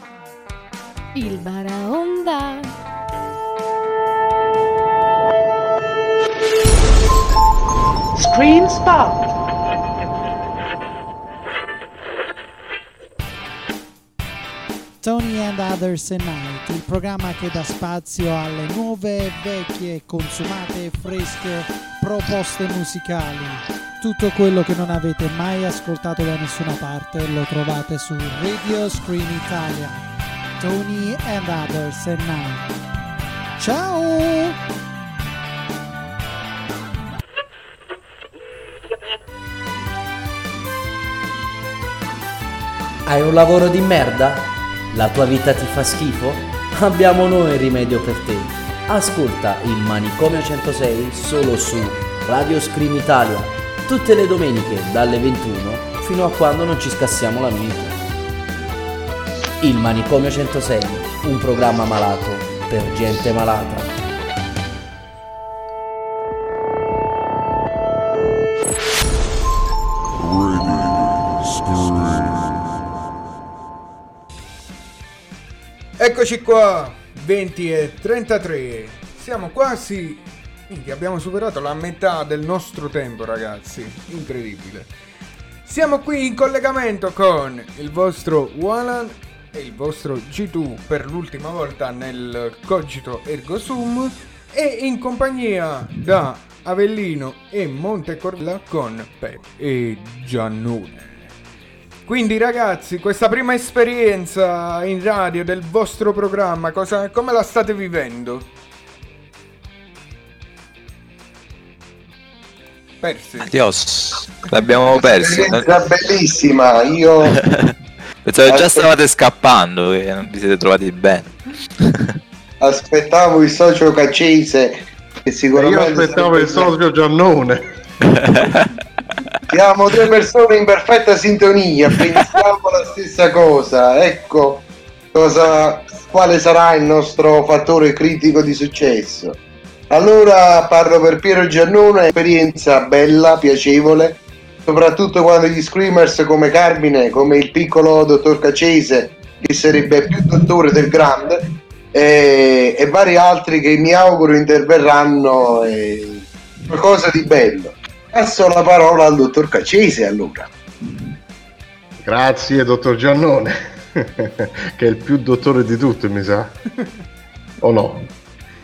Il Baraonda. Screen Spot. Tony and Others at Night, il programma che dà spazio alle nuove, vecchie, consumate e fresche proposte musicali. Tutto quello che non avete mai ascoltato da nessuna parte lo trovate su Radio Screen Italia. Tony and Others at Night. Ciao! Hai un lavoro di merda? La tua vita ti fa schifo? Abbiamo noi il rimedio per te. Ascolta il Manicomio 106 solo su Radio Scream Italia, tutte le domeniche dalle 21 fino a quando non ci scassiamo la mente. Il Manicomio 106, un programma malato per gente malata. Eccoci qua, 20 e 33. Siamo quasi. Minchia, abbiamo superato la metà del nostro tempo, ragazzi. Incredibile. Siamo qui in collegamento con il vostro Walan e il vostro G2 per l'ultima volta nel Cogito Ergo Sum e in compagnia da Avellino e Montecorvella con Pep e Giannone. Quindi ragazzi, questa prima esperienza in radio del vostro programma, cosa, come la state vivendo? Persi. Adios. L'abbiamo persi. Un'esperienza bellissima, io... Pensavo già stavate scappando e non vi siete trovati bene. Aspettavo il socio caccese che sicuramente... Io aspettavo il socio Giannone. Siamo due persone in perfetta sintonia, pensiamo la stessa cosa. Ecco cosa, quale sarà il nostro fattore critico di successo. Allora parlo per Piero Giannone, esperienza bella, piacevole, soprattutto quando gli screamers come Carmine, come il piccolo dottor Cacese, che sarebbe più dottore del grande, e, e vari altri che mi auguro interverranno. E qualcosa di bello. Passo la parola al dottor Cacese allora. Grazie, dottor Giannone, che è il più dottore di tutti, mi sa. O no?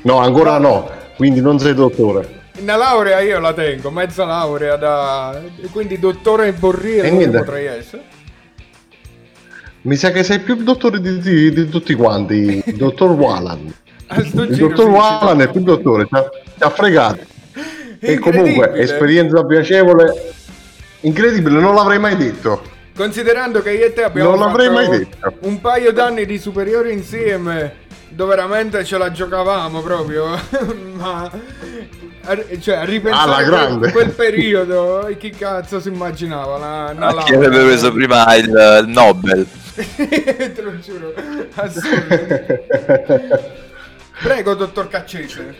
No, ancora no, quindi non sei dottore. Una laurea io la tengo, mezza laurea da... Quindi dottore in borriere niente. potrei essere. Mi sa che sei più dottore di, di- di tutti quanti, dottor sto Il dottor sì, Walan è più dottore, ci ha, fregato. E comunque, esperienza piacevole, incredibile, non l'avrei mai detto. Considerando che io e te abbiamo Non l'avrei mai detto. un paio d'anni di superiori insieme, dove veramente ce la giocavamo proprio, ma cioè, a Alla ripensare a grande. quel, periodo, chi cazzo si immaginava? La, una Ah, chi avrebbe preso prima il, il Nobel? Te lo giuro, assurdo. Prego, dottor Caccese.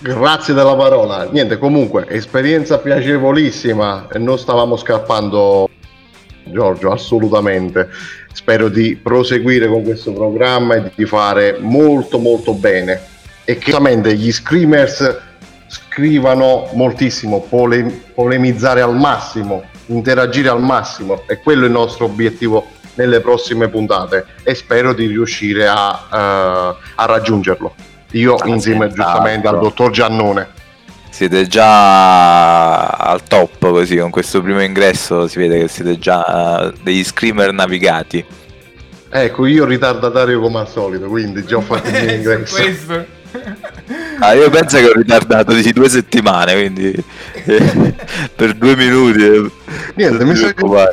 Grazie della parola. Niente, comunque, esperienza piacevolissima non stavamo scappando, Giorgio, assolutamente. Spero di proseguire con questo programma e di fare molto molto bene e che ovviamente gli screamers scrivano moltissimo, pole- polemizzare al massimo, interagire al massimo e quello è il nostro obiettivo nelle prossime puntate e spero di riuscire a, eh, a raggiungerlo. Io insieme giustamente al dottor Giannone. Siete già al top così, con questo primo ingresso si vede che siete già degli screamer navigati. Ecco, io ritardatario come al solito, quindi già ho fatto il mio ingresso. Ah, io penso che ho ritardato di due settimane, quindi eh, per due minuti. eh, Niente, mi preoccupare.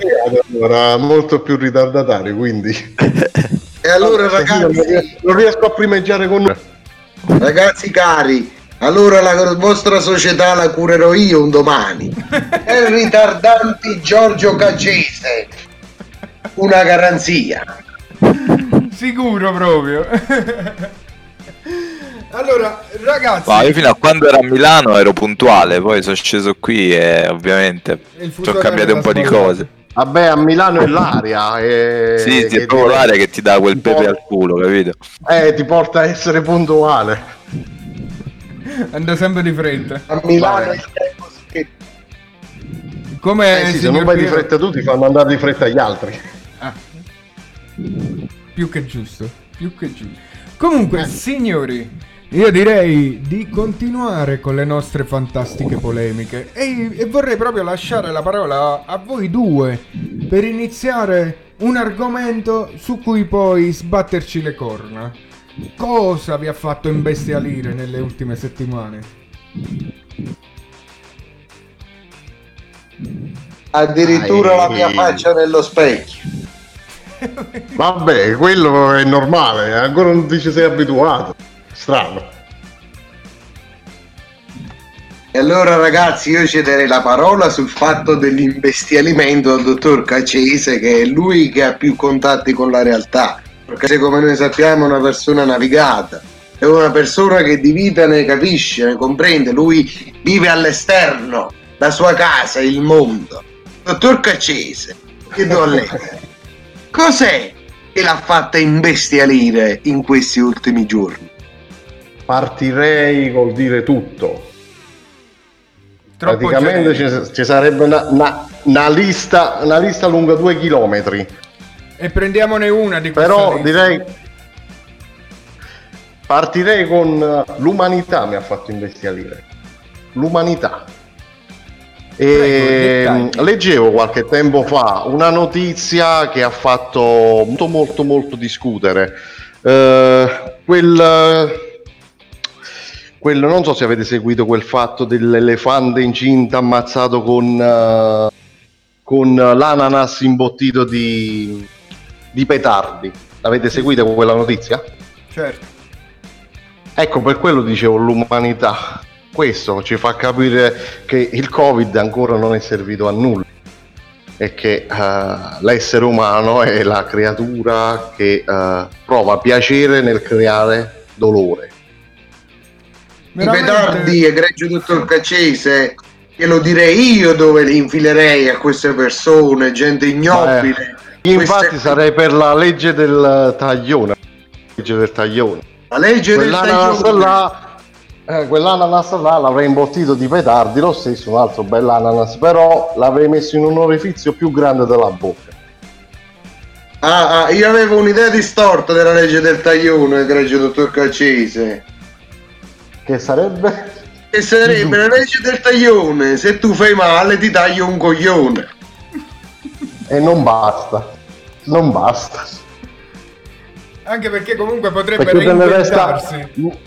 allora molto più ritardatario, quindi. E allora ragazzi, non riesco a primeggiare con noi. ragazzi cari, allora la vostra società la curerò io un domani. È il ritardanti Giorgio Caccese. Una garanzia. Sicuro proprio. allora, ragazzi, Ma io fino a quando ero a Milano ero puntuale, poi sono sceso qui e ovviamente fuso sono cambiate un po' di cose. Vabbè, a Milano è l'aria. E... Sì, sì, è proprio ti- l'aria che ti dà quel pepe al culo, capito? Eh, ti porta a essere puntuale. anda sempre di fretta. A Milano Vabbè. il tempo si- Come Eh sì, se non vai di fretta tu ti fanno andare di fretta gli altri. Ah. Più che giusto, più che giusto. Comunque, signori, io direi di continuare con le nostre fantastiche polemiche e, e vorrei proprio lasciare la parola a, voi due per iniziare un argomento su cui poi sbatterci le corna. Cosa vi ha fatto imbestialire nelle ultime settimane? Addirittura la mia faccia nello specchio. Vabbè, quello è normale, ancora non ti ci sei abituato. Strano. E allora ragazzi io cederei la parola sul fatto dell'imbestialimento al dottor Caccese che è lui che ha più contatti con la realtà. Perché come noi sappiamo è una persona navigata, è una persona che di vita ne capisce, ne comprende, lui vive all'esterno, la sua casa, il mondo. Dottor Caccese, chiedo a lei, cos'è che l'ha fatta imbestialire in questi ultimi giorni? Partirei col dire tutto. Troppo Praticamente ci, ci sarebbe una, una- una lista, una lista lunga due chilometri. E prendiamone una di queste Però liste. direi partirei con eh, l'umanità mi ha fatto imbestialire. L'umanità. E dettagli. leggevo qualche tempo fa una notizia che ha fatto molto molto molto discutere. Eh, quel quello non so se avete seguito quel fatto dell'elefante incinta ammazzato con, eh, con l'ananas imbottito di, di petardi. L'avete seguita quella notizia? Certo. Ecco, per quello dicevo l'umanità. Questo ci fa capire che il Covid ancora non è servito a nulla e che eh, l'essere umano è la creatura che eh, prova piacere nel creare dolore. I petardi, egregio dottor Caccese, glielo direi io dove li infilerei a queste persone, gente ignobile. Io infatti Queste- sarei per la legge del taglione. Legge del taglione. La legge del Quell'ananas taglione. là, eh, quell'ananas là l'avrei imbottito di petardi, lo stesso, un altro bell'ananas, però l'avrei messo in un orifizio più grande della bocca. Ah, ah, io avevo un'idea distorta della legge del taglione, egregio dottor Caccese. Che sarebbe? Che sarebbe la legge del taglione, se tu fai male ti taglio un coglione. E non basta. Non basta. Anche perché comunque potrebbe Perché ne resta... reinventarsi.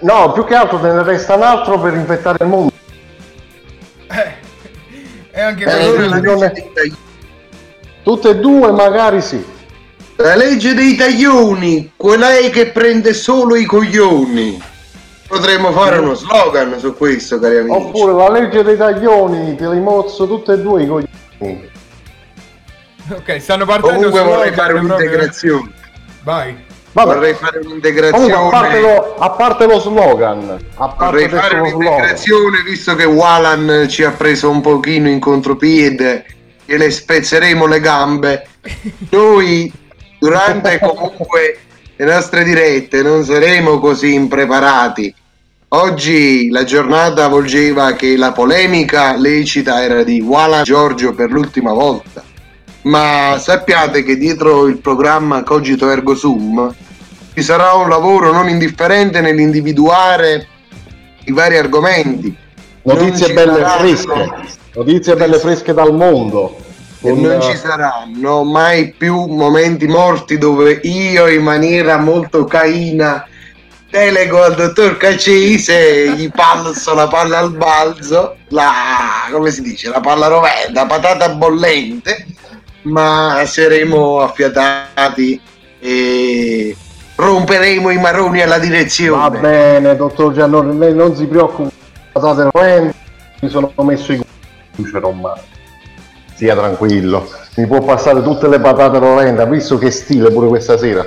No, più che altro te ne resta un altro per infettare il mondo. E anche Eh, quello quindi non è- Tutte e due magari sì. La legge dei taglioni, quella è che prende solo i coglioni. Potremmo fare uno slogan su questo, cari amici. Oppure la legge dei taglioni, te li mozzo tutte e due i coglioni. Ok, stanno partendo Comunque slogan vorrei fare proprio- un'integrazione. Vai. Vorrei fare un'integrazione. Comunque, a parte, lo, a parte lo slogan, a parte Vorrei fare lo slogan. un'integrazione visto che Walan ci ha preso un pochino in contropiede e le spezzeremo le gambe. Noi durante comunque le nostre dirette non saremo così impreparati. Oggi la giornata volgeva che la polemica lecita era di Walan Giorgio per l'ultima volta. Ma sappiate che dietro il programma Cogito Ergo Sum ci sarà un lavoro non indifferente nell'individuare i vari argomenti. Notizie belle saranno- fresche, notizie belle fresche dal mondo. E Con, non eh, ci saranno mai più momenti morti dove io in maniera molto caina delego al dottor Cacese, gli passo la palla al balzo, la, come si dice, la palla rovenda, patata bollente, ma saremo affiatati e romperemo i maroni alla direzione. Va bene, dottor Giannone, lei non si preoccupi, patate roventi, mi sono messo i cucero mai. Sia tranquillo, mi può passare tutte le patate roventi, ha visto che stile pure questa sera.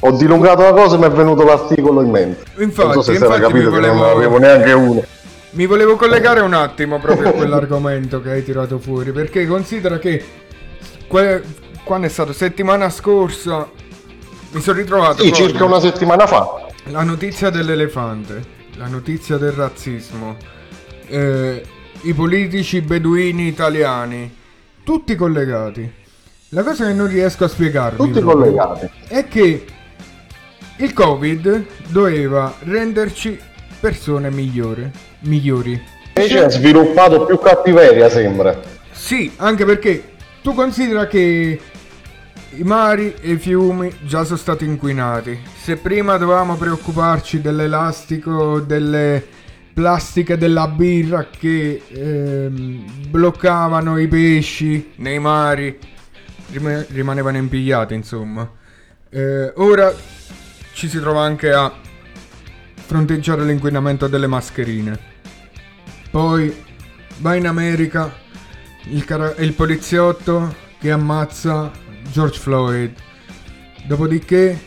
Ho dilungato la cosa e mi è venuto l'articolo in mente. Infatti, non so infatti capito mi che non volevo- avevo neanche uno. Mi volevo collegare un attimo proprio a quell'argomento che hai tirato fuori, perché considera che que- quando è stato settimana scorsa mi sono ritrovato Sì, circa una settimana fa. la notizia dell'elefante, la notizia del razzismo, eh, i politici beduini italiani, tutti collegati. La cosa che non riesco a spiegarmi Tutti collegati. è che il Covid doveva renderci persone migliori, migliori. Invece ha sviluppato più cattiveria, sembra. Sì, anche perché tu considera che i mari e i fiumi già sono stati inquinati. Se prima dovevamo preoccuparci dell'elastico, delle plastiche della birra che ehm, bloccavano i pesci nei mari, rima- rimanevano impigliati, insomma. Eh, ora ci si trova anche a fronteggiare l'inquinamento delle mascherine. Poi va in America il, cara- il poliziotto che ammazza George Floyd. Dopodiché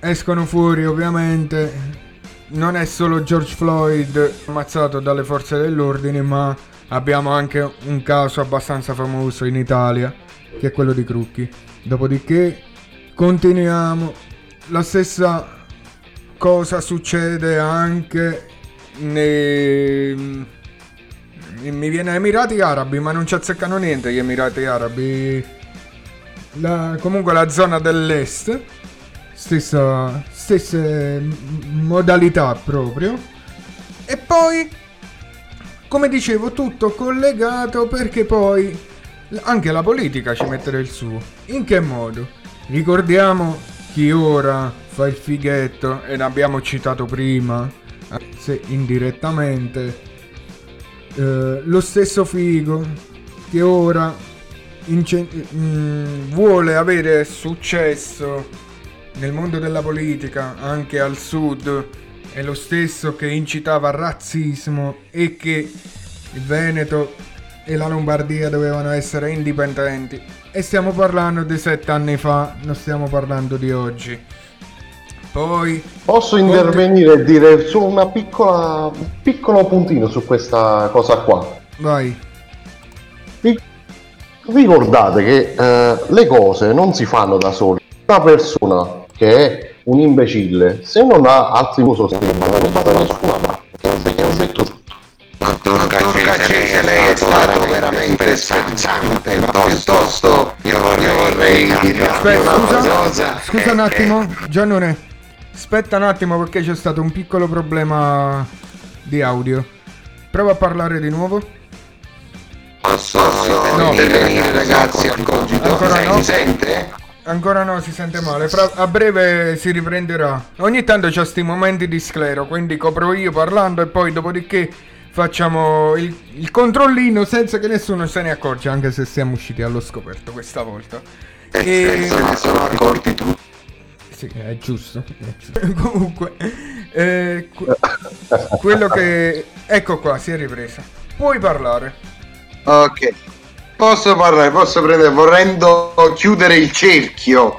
escono fuori ovviamente non è solo George Floyd ammazzato dalle forze dell'ordine, ma abbiamo anche un caso abbastanza famoso in Italia, che è quello di Crucchi. Dopodiché continuiamo. La stessa cosa succede anche nei... Mi viene Emirati Arabi, ma non ci azzeccano niente gli Emirati Arabi. La- comunque la zona dell'est, stessa, stesse modalità proprio. E poi, come dicevo, tutto collegato perché poi anche la politica ci mette del suo. In che modo? Ricordiamo chi ora fa il fighetto, e l'abbiamo citato prima, se indirettamente. Eh, lo stesso Figo che ora ince- mm, vuole avere successo nel mondo della politica anche al sud è lo stesso che incitava al razzismo e che il Veneto e la Lombardia dovevano essere indipendenti e stiamo parlando di sette anni fa non stiamo parlando di oggi poi Posso intervenire e dire solo una piccola, un piccolo puntino su questa cosa qua. vai Vi- Ricordate che eh, le cose non si fanno da sole. Una persona che è un imbecille, se non ha altri sostegni, non lo fa. Dottor Caccese, lei è stato veramente sprezzante, piuttosto io vorrei, Aspetta, una scusa, cosa. scusa un attimo, Giannone. Aspetta un attimo perché c'è stato un piccolo problema di audio. Prova a parlare di nuovo. Posso intervenire ragazzi al cogito? Ancora no. mi sente? Ancora no, si sente male. Fra- a breve si riprenderà. Ogni tanto c'ho sti momenti di sclero, quindi copro io parlando e poi dopodiché facciamo il, il controllino senza che nessuno se ne accorge, anche se siamo usciti allo scoperto questa volta. E se ne sono accorti tutti. Sì, è giusto. è giusto. Comunque, eh, que- quello che... Ecco qua, si è ripresa. Puoi parlare. Ok. Posso parlare, posso prendere, vorrendo chiudere il cerchio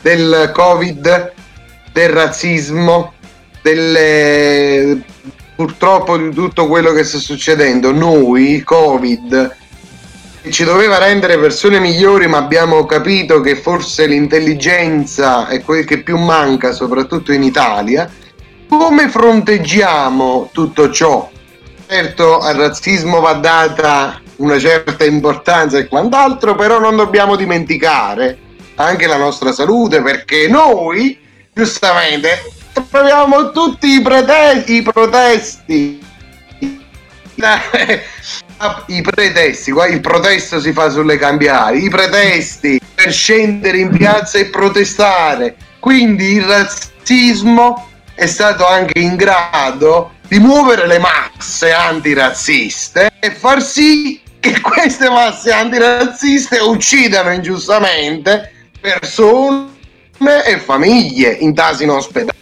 del Covid, del razzismo, delle... purtroppo di tutto quello che sta succedendo. Noi, il Covid, ci doveva rendere persone migliori, ma abbiamo capito che forse l'intelligenza è quel che più manca, soprattutto in Italia. Come fronteggiamo tutto ciò? Certo, al razzismo va data una certa importanza e quant'altro, però non dobbiamo dimenticare anche la nostra salute perché noi, giustamente, troviamo tutti i, prete- i protesti. I pretesti, qua il protesto si fa sulle cambiali, i pretesti per scendere in piazza e protestare. Quindi il razzismo è stato anche in grado di muovere le masse antirazziste e far sì che queste masse antirazziste uccidano ingiustamente persone e famiglie in tasi in ospedale.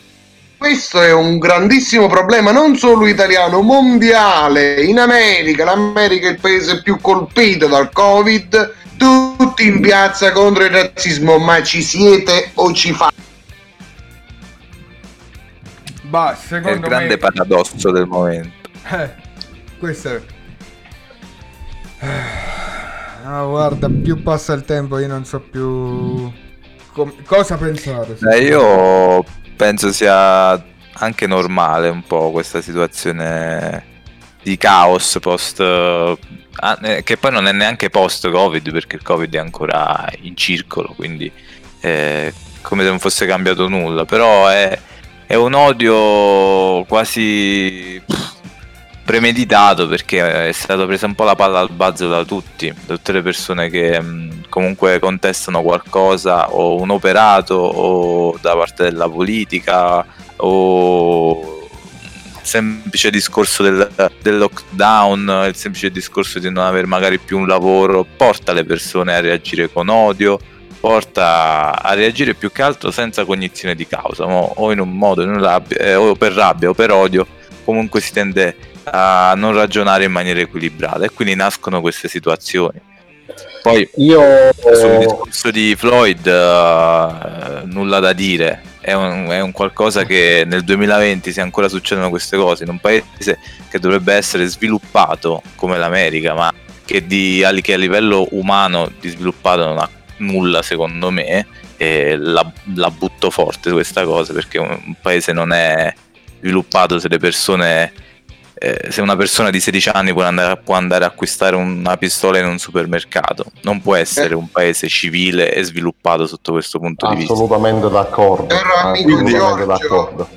Questo è un grandissimo problema, non solo italiano, mondiale. In America, l'America è il paese più colpito dal Covid, tutti in piazza contro il razzismo, ma ci siete o ci fate? Bah, È il secondo grande me... paradosso del momento. Eh, questo è... Ah, guarda, più passa il tempo io non so più com- cosa pensare. Eh, io penso sia anche normale un po' questa situazione di caos post ah, eh, che poi non è neanche post covid perché il covid è ancora in circolo quindi eh, come se non fosse cambiato nulla. Però è, è un odio quasi pff, premeditato perché è stata presa un po' la palla al balzo da tutti, da tutte le persone che mh, comunque contestano qualcosa o un operato o da parte della politica o il semplice discorso del, del lockdown, il semplice discorso di non avere magari più un lavoro porta le persone a reagire con odio, porta a reagire più che altro senza cognizione di causa, o in un modo, in rabbia, eh, o per rabbia o per odio, comunque si tende a non ragionare in maniera equilibrata e quindi nascono queste situazioni. Poi Io sul discorso di Floyd eh, nulla da dire, è un, è un qualcosa che nel 2020 se ancora succedono queste cose in un paese che dovrebbe essere sviluppato come l'America, ma che, di, che a livello umano di sviluppato non ha nulla secondo me, e la, la butto forte questa cosa perché un paese non è sviluppato se le persone eh, se una persona di 16 anni può andare, può andare a acquistare una pistola in un supermercato, non può essere un paese civile e sviluppato sotto questo punto di vista. assolutamente d'accordo. Caro amico assolutamente Giorgio. d'accordo.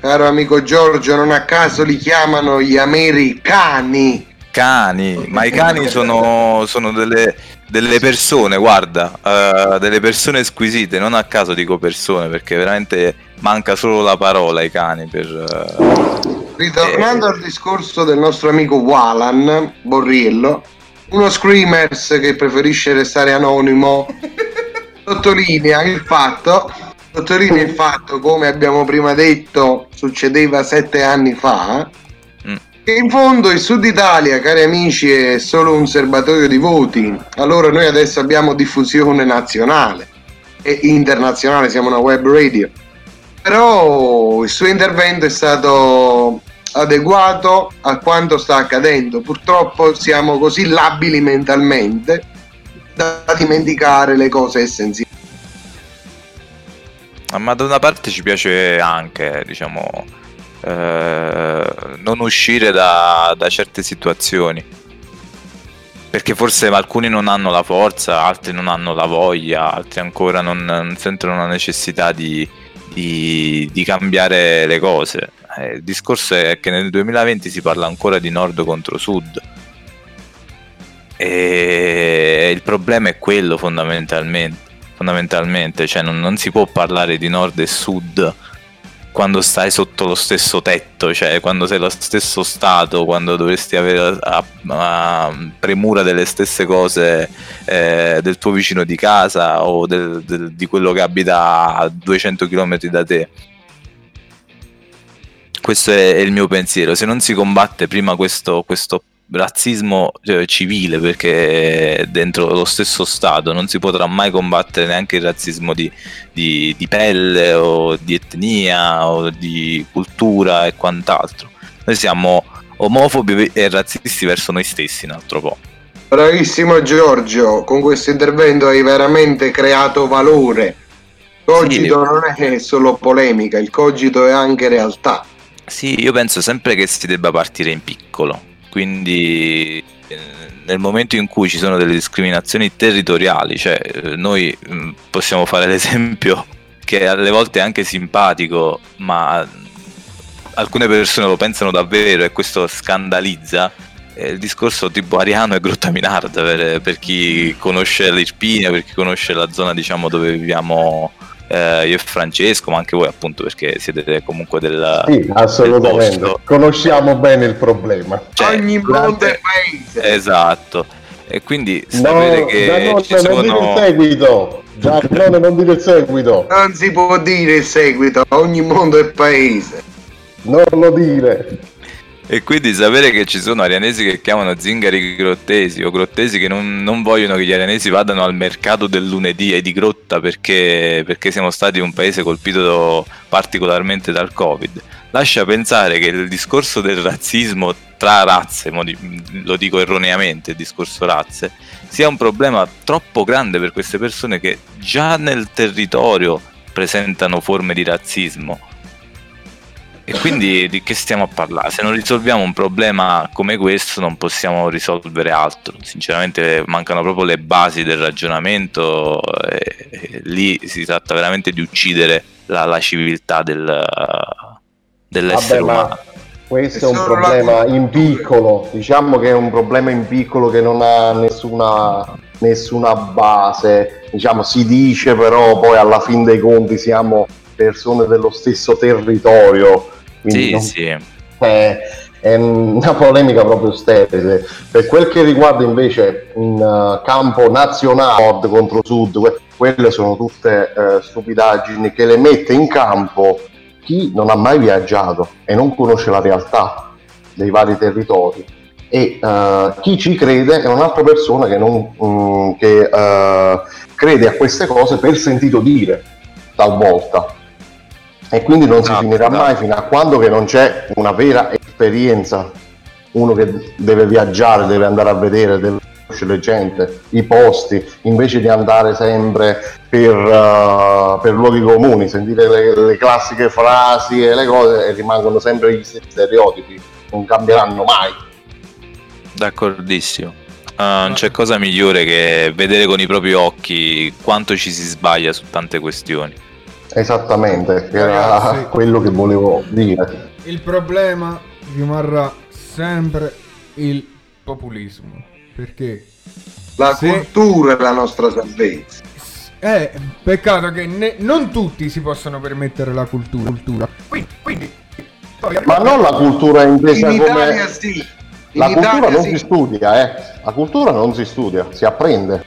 Caro amico Giorgio, non a caso li chiamano gli americani. Cani, ma i cani sono, sono delle, delle persone, guarda, eh, delle persone squisite, non a caso dico persone perché veramente manca solo la parola ai cani per... eh, Ritornando al discorso del nostro amico Walan Borriello, uno screamers che preferisce restare anonimo, sottolinea il fatto, sottolinea il fatto, come abbiamo prima detto, succedeva sette anni fa, in fondo il Sud Italia, cari amici, è solo un serbatoio di voti. Allora noi adesso abbiamo diffusione nazionale e internazionale, siamo una web radio. Però il suo intervento è stato adeguato a quanto sta accadendo. Purtroppo siamo così labili mentalmente da dimenticare le cose essenziali. Ma da una parte ci piace anche, diciamo, eh, non uscire da, da certe situazioni. Perché forse alcuni non hanno la forza, altri non hanno la voglia, altri ancora non, non sentono la necessità di, di, di cambiare le cose. Eh, il discorso è che nel 2020 si parla ancora di nord contro sud. E il problema è quello fondamentalmente. fondamentalmente, cioè non, non si può parlare di nord e sud quando stai sotto lo stesso tetto, cioè quando sei lo stesso stato, quando dovresti avere a, a premura delle stesse cose eh, del tuo vicino di casa o del- del- di quello che abita a 200 km da te. Questo è, è il mio pensiero. Se non si combatte prima questo, questo razzismo cioè, civile, perché dentro lo stesso Stato non si potrà mai combattere neanche il razzismo di, di- di pelle o di etnia o di cultura e quant'altro. Noi siamo omofobi e razzisti verso noi stessi, un altro po'. Bravissimo Giorgio, con questo intervento hai veramente creato valore. Cogito non è solo polemica, il cogito è anche realtà. Sì, io penso sempre che si debba partire in piccolo, quindi eh, nel momento in cui ci sono delle discriminazioni territoriali, cioè eh, noi mh, possiamo fare l'esempio che alle volte è anche simpatico, ma alcune persone lo pensano davvero e questo scandalizza. eh, Il discorso tipo Ariano e Grotta Minarda per, per chi conosce l'Irpinia, per chi conosce la zona diciamo dove viviamo eh, io e Francesco, ma anche voi appunto perché siete comunque del, Sì, del assolutamente. posto. Conosciamo bene il problema. Cioè, Ogni mondo è paese. Esatto. E quindi No, sapere che Giannone, ci non dire il sono... seguito. Giannone, non dire il seguito. Non si può dire il seguito, ogni mondo è paese. Non lo dire. E quindi sapere che ci sono arianesi che chiamano zingari grottesi o grottesi che non, non vogliono che gli arianesi vadano al mercato del lunedì e di grotta perché, perché siamo stati un paese colpito particolarmente dal covid lascia pensare che il discorso del razzismo tra razze, lo dico erroneamente il discorso razze, sia un problema troppo grande per queste persone che già nel territorio presentano forme di razzismo. E quindi di che stiamo a parlare? Se non risolviamo un problema come questo non possiamo risolvere altro. Sinceramente mancano proprio le basi del ragionamento e, e lì si tratta veramente di uccidere la, la civiltà del, dell'essere Vabbè, umano. ma questo è un problema in piccolo. Diciamo che è un problema in piccolo che non ha nessuna, nessuna base. Diciamo, si dice però poi alla fin dei conti siamo persone dello stesso territorio. Quindi Sì, non- sì. è, è una polemica proprio sterile. Per quel che riguarda invece in eh, campo nazionale, nord contro sud, que- quelle sono tutte eh, stupidaggini che le mette in campo chi non ha mai viaggiato e non conosce la realtà dei vari territori. E eh, chi ci crede è un'altra persona che, non, mm, che, eh, crede a queste cose per sentito dire, talvolta e quindi non si Esatto, finirà esatto. mai fino a quando che non c'è una vera esperienza uno che deve viaggiare deve andare a vedere deve conoscere gente i posti invece di andare sempre per, uh, per luoghi comuni sentire le, le classiche frasi e le cose e rimangono sempre gli stessi stereotipi non cambieranno mai D'accordissimo. Ah, non c'è cosa migliore che vedere con i propri occhi quanto ci si sbaglia su tante questioni. Esattamente che era Ragazzi. quello che volevo dire Il problema rimarrà sempre il populismo. Perché? La Se- cultura è la nostra salvezza. Eh, peccato che ne- non tutti si possono permettere la cultura. cultura. Quindi, quindi ma non la cultura intesa In come Italia sì. In La cultura Italia non sì. si studia, eh. La cultura non si studia, si apprende.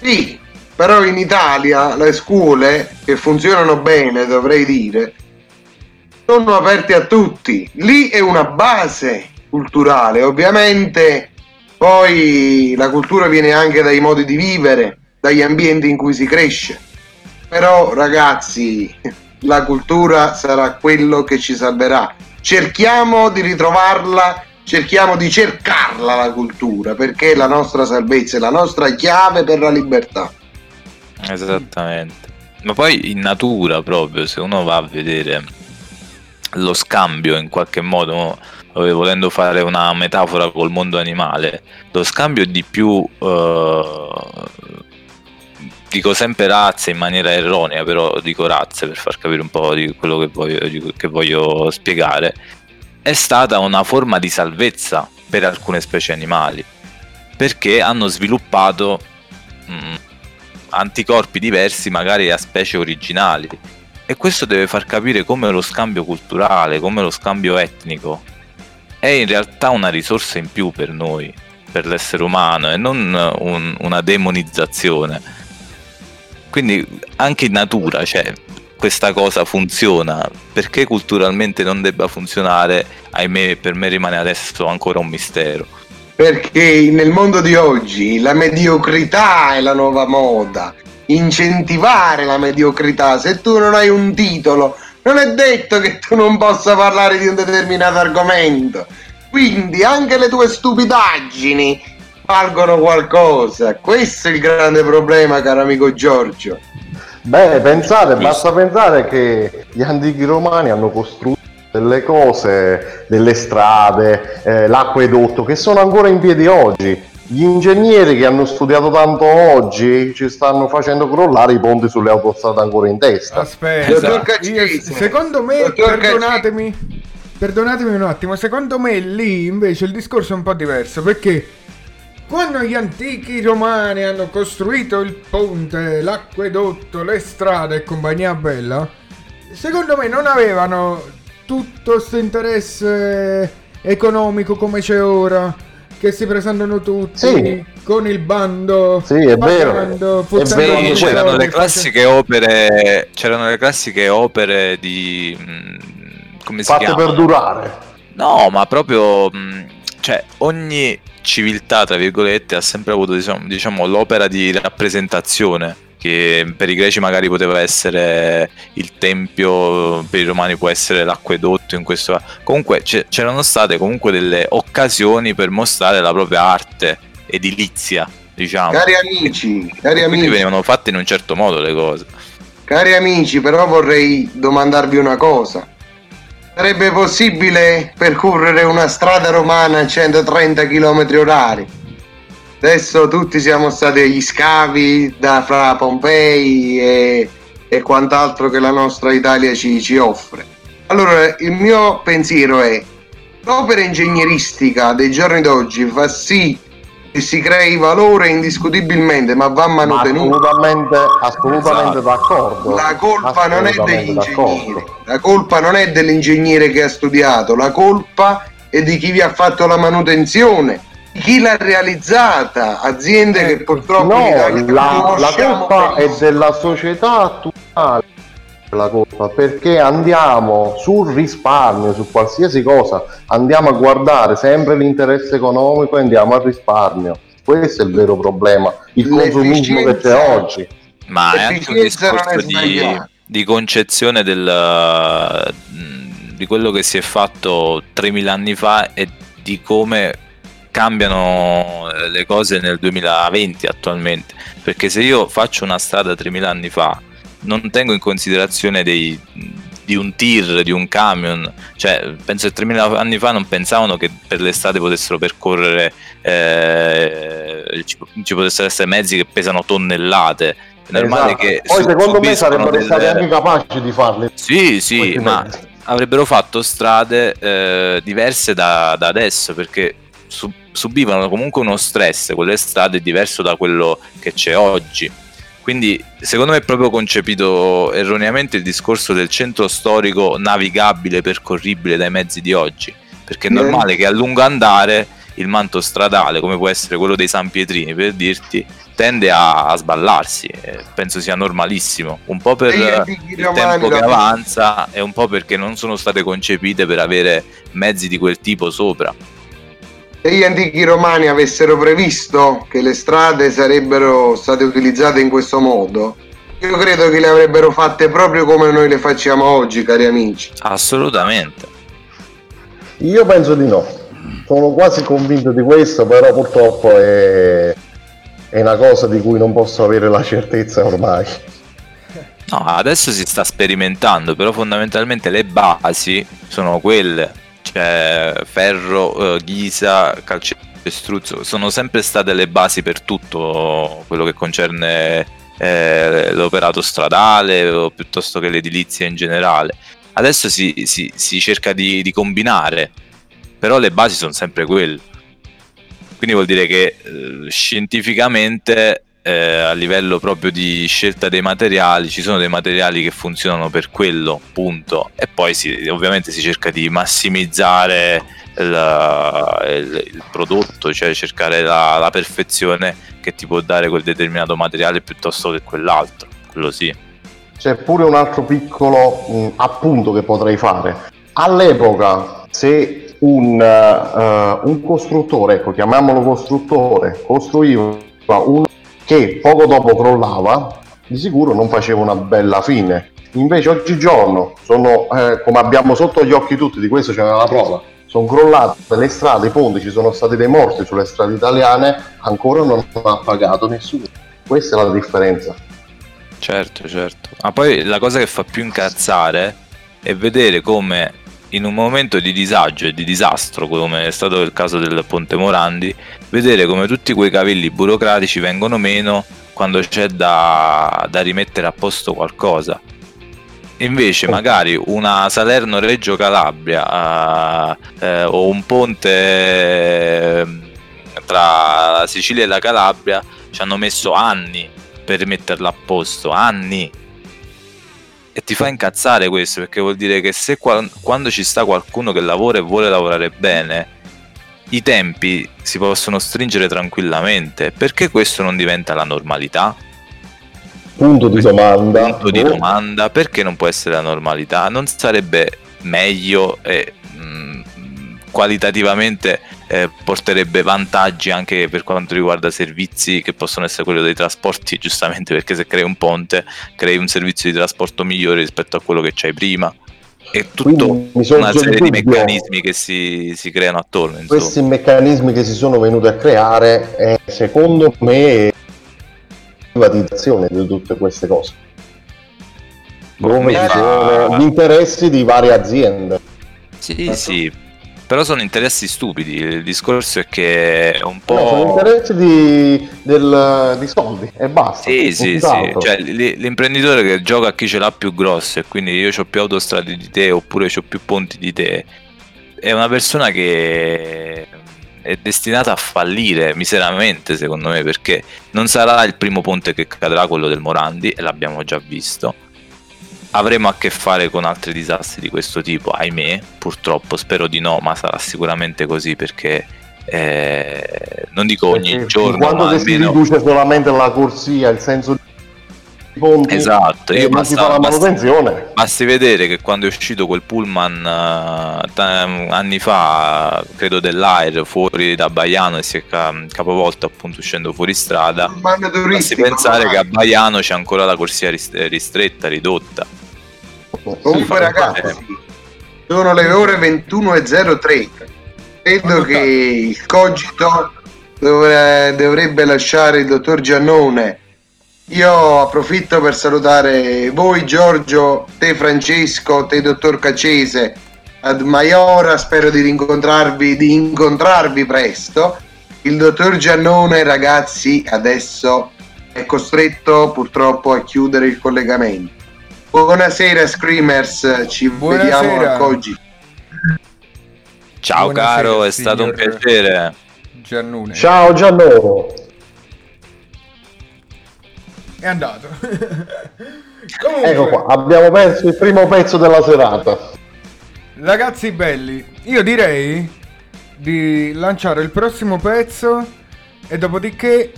Sì, però in Italia le scuole che funzionano bene, dovrei dire, sono aperte a tutti. Lì è una base culturale, ovviamente poi la cultura viene anche dai modi di vivere, dagli ambienti in cui si cresce. Però ragazzi, la cultura sarà quello che ci salverà. Cerchiamo di ritrovarla, cerchiamo di cercarla la cultura, perché è la nostra salvezza, è la nostra chiave per la libertà. Esattamente. Ma poi in natura proprio, se uno va a vedere lo scambio in qualche modo, volendo fare una metafora col mondo animale, lo scambio di più, eh, dico sempre razze in maniera erronea, però dico razze per far capire un po' di quello che voglio, che voglio spiegare, è stata una forma di salvezza per alcune specie animali, perché hanno sviluppato mm, anticorpi diversi magari a specie originali. E questo deve far capire come lo scambio culturale, come lo scambio etnico è in realtà una risorsa in più per noi, per l'essere umano, e non un- una demonizzazione. Quindi anche in natura, cioè, questa cosa funziona, perché culturalmente non debba funzionare, ahimè, per me rimane adesso ancora un mistero. Perché nel mondo di oggi la mediocrità è la nuova moda. Incentivare la mediocrità. Se tu non hai un titolo, non è detto che tu non possa parlare di un determinato argomento. Quindi anche le tue stupidaggini valgono qualcosa. Questo è il grande problema, caro amico Giorgio. Beh, pensate, basta pensare che gli antichi romani hanno costruito delle cose, delle strade, eh, l'acquedotto che sono ancora in piedi oggi. Gli ingegneri che hanno studiato tanto oggi ci stanno facendo crollare i ponti sulle autostrade ancora in testa. Aspetta, Esatto. io- secondo me, perdonatemi, perdonatemi un attimo, secondo me lì invece il discorso è un po' diverso perché quando gli antichi romani hanno costruito il ponte, l'acquedotto, le strade e compagnia bella, secondo me non avevano tutto questo interesse economico come c'è ora. Che si presentano tutti Sì. con il bando. Sì, è vero. È vero, c'erano le classiche opere, c'erano le classiche opere di mm, come si Fatte chiama? per durare. No, ma proprio mh, cioè ogni civiltà, tra virgolette, ha sempre avuto diciamo, diciamo, l'opera di rappresentazione che per i greci magari poteva essere il tempio, per i romani può essere l'acquedotto in questo comunque c'erano state comunque delle occasioni per mostrare la propria arte edilizia, diciamo. Cari amici, cari quindi amici. venivano fatte in un certo modo le cose. Cari amici, però vorrei domandarvi una cosa. Sarebbe possibile percorrere una strada romana a 130 km orari? Adesso tutti siamo stati agli scavi da fra Pompei e, e quant'altro che la nostra Italia ci, ci offre. Allora, il mio pensiero è l'opera ingegneristica dei giorni d'oggi fa sì che si crei valore indiscutibilmente, ma va Ma manutenuto. assolutamente, assolutamente d'accordo. La colpa non è degli ingegneri, la colpa non è dell'ingegnere che ha studiato, la colpa è di chi vi ha fatto la manutenzione, chi l'ha realizzata, aziende che purtroppo in No, la, la colpa è della società attuale. La colpa perché andiamo sul risparmio, su qualsiasi cosa, andiamo a guardare sempre l'interesse economico e andiamo al risparmio. Questo è il vero problema, il consumismo che c'è oggi. Ma è anche un discorso di, di concezione del, mh, di quello che si è fatto 3000 anni fa e di come cambiano eh, le cose nel 2020 attualmente. Perché se io faccio una strada 3000 anni fa, non tengo in considerazione dei, di un tir, di un camion. Cioè, penso che 3000 anni fa non pensavano che per le strade potessero percorrere, eh, ci, ci potessero essere mezzi che pesano tonnellate. Normale Esatto. che Poi secondo me sarebbero stati delle- anche capaci di farle. Sì, sì, ma avrebbero fatto strade eh, diverse da, da adesso perché su- subivano comunque uno stress, quelle strade diverso da quello che c'è oggi. Quindi secondo me è proprio concepito erroneamente il discorso del centro storico navigabile, percorribile dai mezzi di oggi, perché è normale che a lungo andare il manto stradale, come può essere quello dei San Pietrini, per dirti, tende a, a sballarsi. eh, penso sia normalissimo, un po' per il tempo che avanza e un po' perché non sono state concepite per avere mezzi di quel tipo sopra. Se gli antichi romani avessero previsto che le strade sarebbero state utilizzate in questo modo, io credo che le avrebbero fatte proprio come noi le facciamo oggi, cari amici. Assolutamente. Io penso di no. Sono quasi convinto di questo, però purtroppo è, è una cosa di cui non posso avere la certezza ormai. No, adesso si sta sperimentando, però fondamentalmente le basi sono quelle, cioè ferro, eh, ghisa, calcestruzzo, sono sempre state le basi per tutto quello che concerne eh, l'operato stradale o piuttosto che l'edilizia in generale. Adesso si, si- si cerca di, di combinare, però le basi sono sempre quelle. Quindi vuol dire che eh, scientificamente eh, a livello proprio di scelta dei materiali, ci sono dei materiali che funzionano per quello, punto. E poi si- ovviamente si cerca di massimizzare il, il- il prodotto, cioè cercare la, la perfezione che ti può dare quel determinato materiale piuttosto che quell'altro. Quello sì. C'è pure un altro piccolo mh, appunto che potrei fare. All'epoca, se un, eh, un costruttore, ecco, chiamiamolo costruttore, costruiva uno che poco dopo crollava, di sicuro non faceva una bella fine. Invece oggigiorno sono, eh, come abbiamo sotto gli occhi tutti, di questo c'è la prova, sono crollate le strade, i ponti, ci sono stati dei morti sulle strade italiane, ancora non ha pagato nessuno. Questa è la differenza. Certo, certo. Ma poi la cosa che fa più incazzare è vedere come in un momento di disagio e di disastro, come è stato il caso del Ponte Morandi, vedere come tutti quei cavilli burocratici vengono meno quando c'è da, da rimettere a posto qualcosa. Invece magari una Salerno-Reggio Calabria eh, eh, o un ponte eh, tra la Sicilia e la Calabria ci hanno messo anni per metterla a posto, anni. E ti fa incazzare questo perché vuol dire che se qua- quando ci sta qualcuno che lavora e vuole lavorare bene, i tempi si possono stringere tranquillamente. Perché questo non diventa la normalità? Punto di domanda. Punto di domanda, perché non può essere la normalità? Non sarebbe meglio e mh, qualitativamente eh, porterebbe vantaggi anche per quanto riguarda servizi che possono essere quelli dei trasporti, giustamente perché se crei un ponte crei un servizio di trasporto migliore rispetto a quello che c'hai prima. E sorge una serie di dubbio. meccanismi che si, si creano attorno. Insomma. Questi meccanismi che si sono venuti a creare, è, secondo me, privatizzazione di tutte queste cose. Mi ci sono gli interessi di varie aziende. Sì, sì, però sono interessi stupidi. Il discorso è che è un po'. No, sono interessi di, del- di soldi e basta. Sì, sì, sì. Cioè, l'imprenditore che gioca a chi ce l'ha più grosso e quindi io ho più autostrade di te oppure ho più ponti di te, è una persona che è destinata a fallire miseramente, secondo me, perché non sarà il primo ponte che cadrà quello del Morandi, e l'abbiamo già visto. Avremo a che fare con altri disastri di questo tipo, ahimè, purtroppo, spero di no, ma sarà sicuramente così perché eh, non dico ogni Perché giorno, quando ma che si almeno riduce solamente la corsia, il senso di ponti, Esatto, io non si basta, fa la basta- manutenzione. basti vedere che quando è uscito quel pullman eh, ta- anni fa, credo dell'Air, fuori da Baiano e si è ca- capovolto appunto uscendo fuori strada, basti pensare che a Baiano c'è ancora la corsia ris- ristretta, ridotta. Comunque ragazzi, eh, sono le ore 21.03. Credo che il cogito dovre- dovrebbe lasciare il dottor Giannone. Io approfitto per salutare voi Giorgio, te Francesco, te dottor Cacese, ad Maiora, spero di rincontrarvi, di incontrarvi presto. Il dottor Giannone, ragazzi, adesso è costretto purtroppo a chiudere il collegamento. Buonasera Screamers, ci Buonasera. vediamo al cogito. Ciao Buonasera, caro, è stato un piacere. Giannone. Ciao Giannone. È andato. Comunque, Ecco qua, abbiamo perso il primo pezzo della serata. ragazzi belli, io direi di lanciare il prossimo pezzo e dopodiché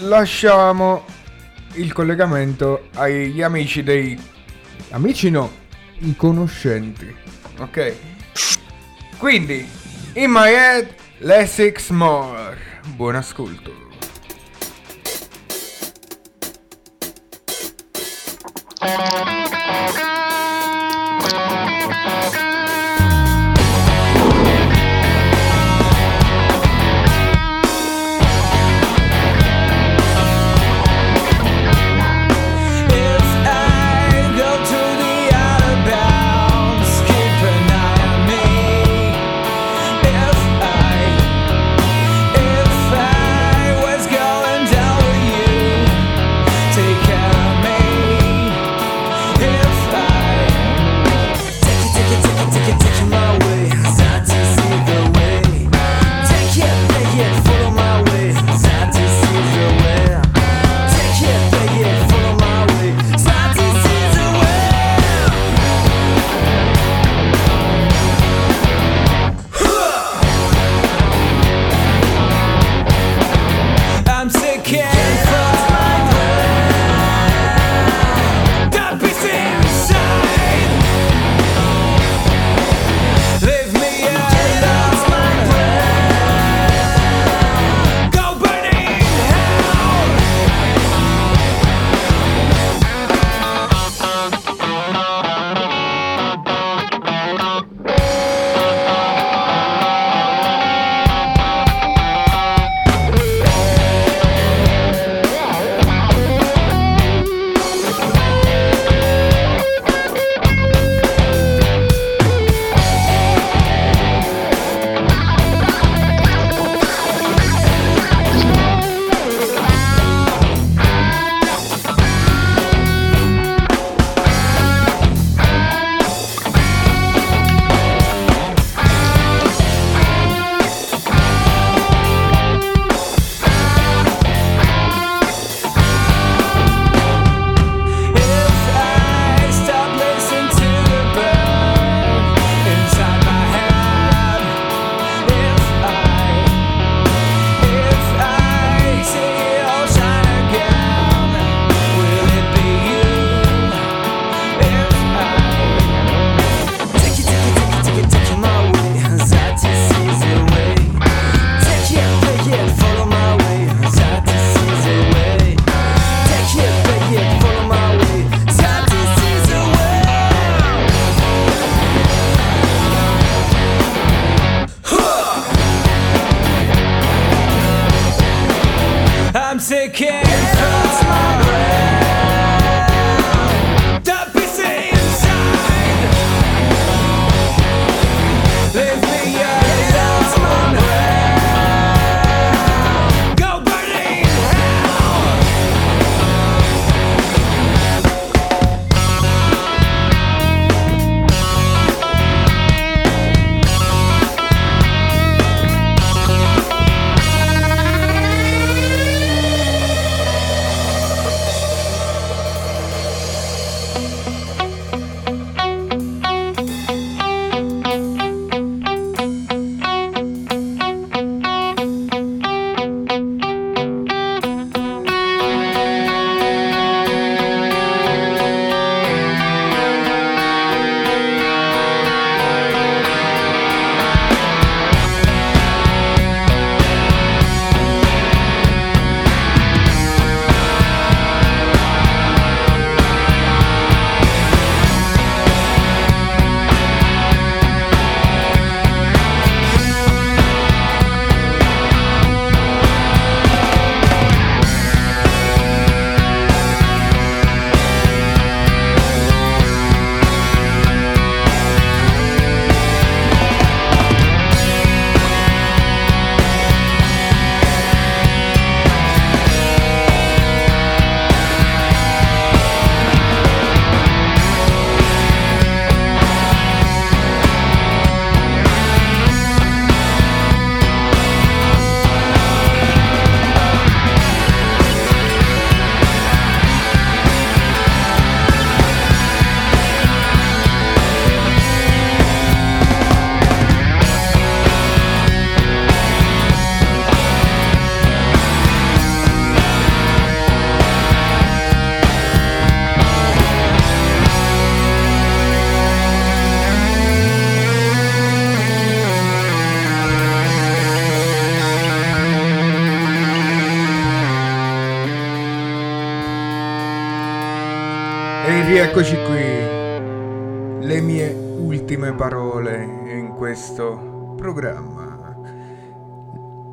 lasciamo il collegamento agli amici dei amici no, i conoscenti. Ok? Quindi, in my head, less six more. Buon ascolto. If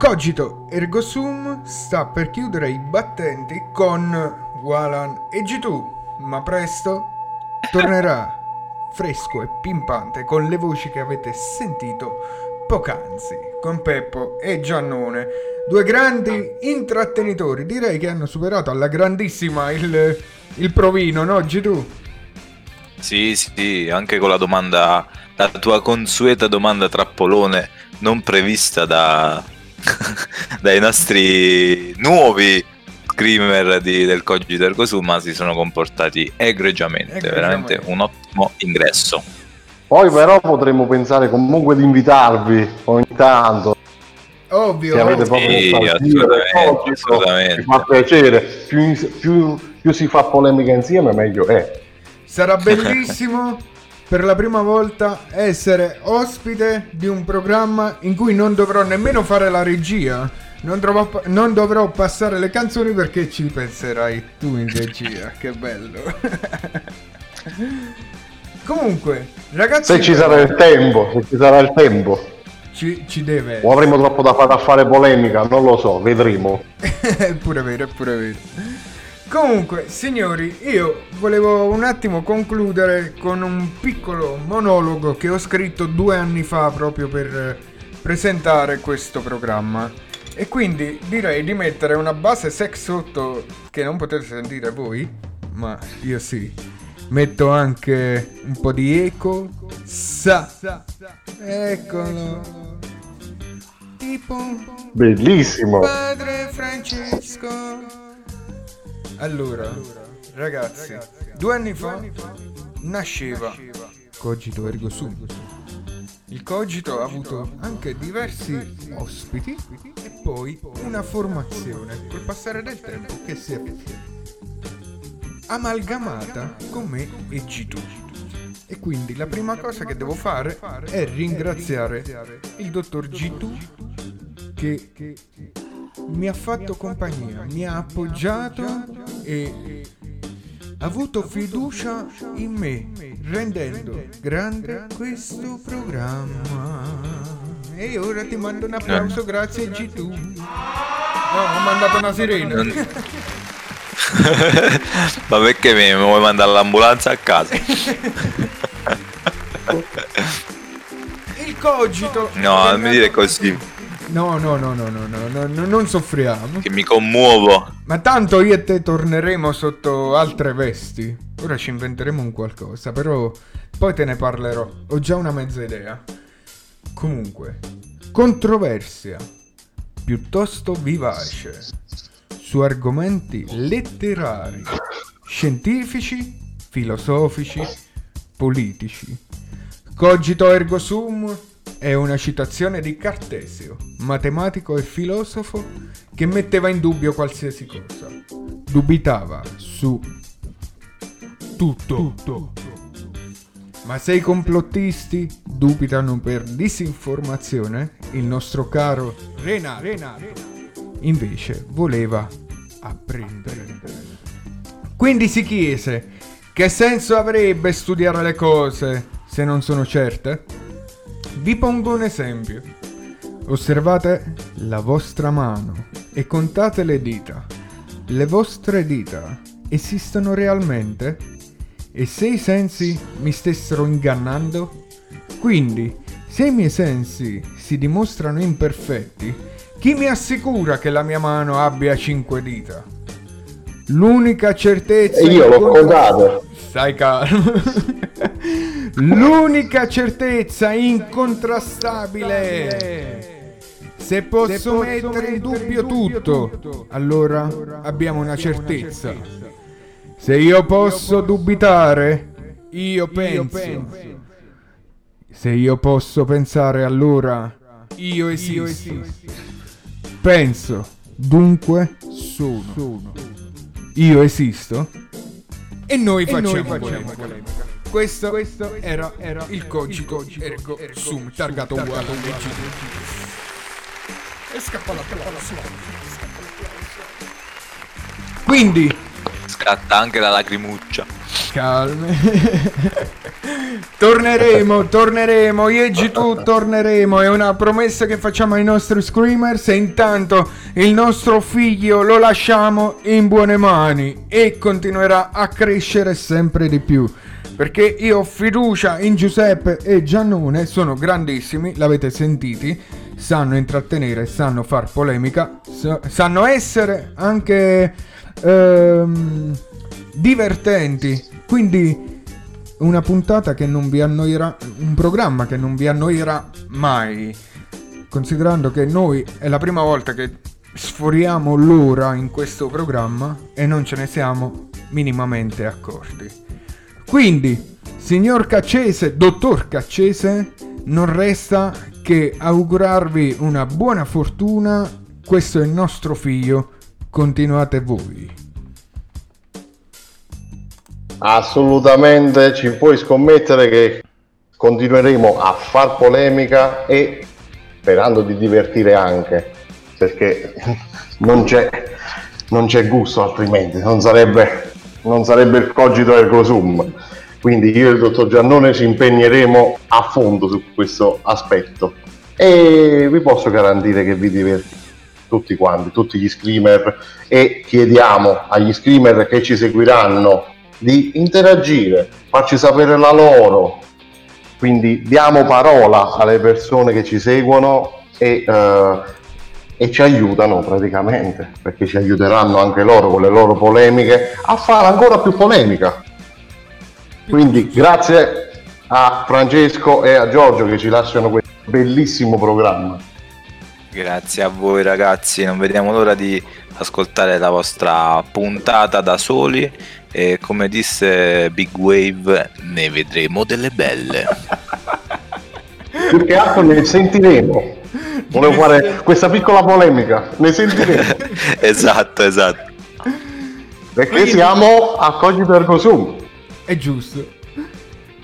Cogito ergo sum sta per chiudere i battenti con Walan. E G2, ma presto? Tornerà fresco e pimpante con le voci che avete sentito poc'anzi, con Peppo e Giannone, due grandi intrattenitori, direi che hanno superato alla grandissima il, il provino, no G2? Sì, sì, anche con la domanda, la tua consueta domanda trappolone non prevista da, dai nostri nuovi screamer di, del Cogito Ergo Sum, ma si sono comportati egregiamente, Egregiamente. veramente un ottimo ingresso. Poi però potremmo pensare comunque di invitarvi ogni tanto. Ovvio. Se avete proprio Sì, assolutamente, assolutamente. Mi fa piacere. Più, più- più si fa polemica insieme meglio è. Sarà bellissimo per la prima volta essere ospite di un programma in cui non dovrò nemmeno fare la regia. Non, dovrò, non dovrò passare le canzoni perché ci penserai tu in regia. che bello. Comunque, ragazzi, Se ci sarà il tempo, se ci sarà il tempo. ci, ci deve O avremo troppo da fare a fare polemica, non lo so, vedremo. è pure vero, è pure vero. Comunque, signori, io volevo un attimo concludere con un piccolo monologo che ho scritto due anni fa proprio per eh, presentare questo programma. E quindi direi di mettere una base sex sotto che non potete sentire voi, ma io sì. Metto anche un po' di eco. Sa. Eccolo. Tipo Bellissimo. Padre Francesco. Allora, ragazzi, due anni fa nasceva Cogito Ergo Sum. Il Cogito ha avuto anche diversi ospiti e poi una formazione col passare del tempo che si è amalgamata con me e G2. E quindi la prima cosa che devo fare è ringraziare il dottor G2 che mi ha fatto compagnia, mi ha appoggiato e ha avuto fiducia in me, rendendo grande questo programma. E ora ti mando un applauso, grazie G2. No, ho mandato una sirena. Ma perché mi, mi vuoi mandare l'ambulanza a casa? Il cogito. No, non mi dire così, No, no, no, no, no, no, no, no, non soffriamo. che mi commuovo. Ma tanto io e te torneremo sotto altre vesti. Ora ci inventeremo un qualcosa, però poi te ne parlerò. Ho già una mezza idea. Comunque, controversia piuttosto vivace su argomenti letterari, scientifici, filosofici, politici. Cogito ergo sum è una citazione di Cartesio, matematico e filosofo che metteva in dubbio qualsiasi cosa. Dubitava su tutto. Ma se i complottisti dubitano per disinformazione, il nostro caro Renato, invece voleva apprendere. Quindi si chiese, che senso avrebbe studiare le cose se non sono certe? Vi pongo un esempio. Osservate la vostra mano e contate le dita. Le vostre dita esistono realmente? E se i sensi mi stessero ingannando? Quindi, se i miei sensi si dimostrano imperfetti, chi mi assicura che la mia mano abbia cinque dita? L'unica certezza... E io l'ho contato. Stai calmo. L'unica certezza incontrastabile. Se posso, mettere in dubbio tutto, allora abbiamo una certezza. Se io posso dubitare, io penso. Se io posso pensare, allora io esisto. Penso, dunque sono. Io esisto e noi facciamo, polemica. Questo, era, il cogito ergo sum targato uguale E scappa la Quindi Scatta anche la lacrimuccia. calmi. torneremo, torneremo, io e G2 torneremo, è una promessa che facciamo ai nostri screamers e intanto il nostro figlio lo lasciamo in buone mani e continuerà a crescere sempre di più. Perché io ho fiducia in Giuseppe e Giannone, sono grandissimi, l'avete sentiti, sanno intrattenere, sanno far polemica, sa- sanno essere anche ehm, divertenti. Quindi una puntata che non vi annoierà, un programma che non vi annoierà mai. Considerando che noi è la prima volta che sforiamo l'ora in questo programma e non ce ne siamo minimamente accorti. Quindi, signor Caccese, dottor Caccese, non resta che augurarvi una buona fortuna. Questo è il nostro figlio. Continuate voi. Assolutamente ci puoi scommettere che continueremo a far polemica e sperando di divertire anche, perché non c'è, non c'è gusto altrimenti, non sarebbe, non sarebbe il cogito ergo sum. Quindi io e il dottor Giannone ci impegneremo a fondo su questo aspetto. E vi posso garantire che vi divertirete tutti quanti, tutti gli screamer. E chiediamo agli screamer che ci seguiranno di interagire, farci sapere la loro, quindi diamo parola alle persone che ci seguono e, eh, e ci aiutano praticamente, perché ci aiuteranno anche loro con le loro polemiche a fare ancora più polemica. Quindi grazie a Francesco e a Giorgio che ci lasciano questo bellissimo programma. Grazie a voi ragazzi, non vediamo l'ora di ascoltare la vostra puntata da soli e come disse Big Wave ne vedremo delle belle. Più che altro ne sentiremo. Volevo fare questa piccola polemica, ne sentiremo. esatto, esatto. Perché Quindi- siamo a cogito ergo sum. È giusto.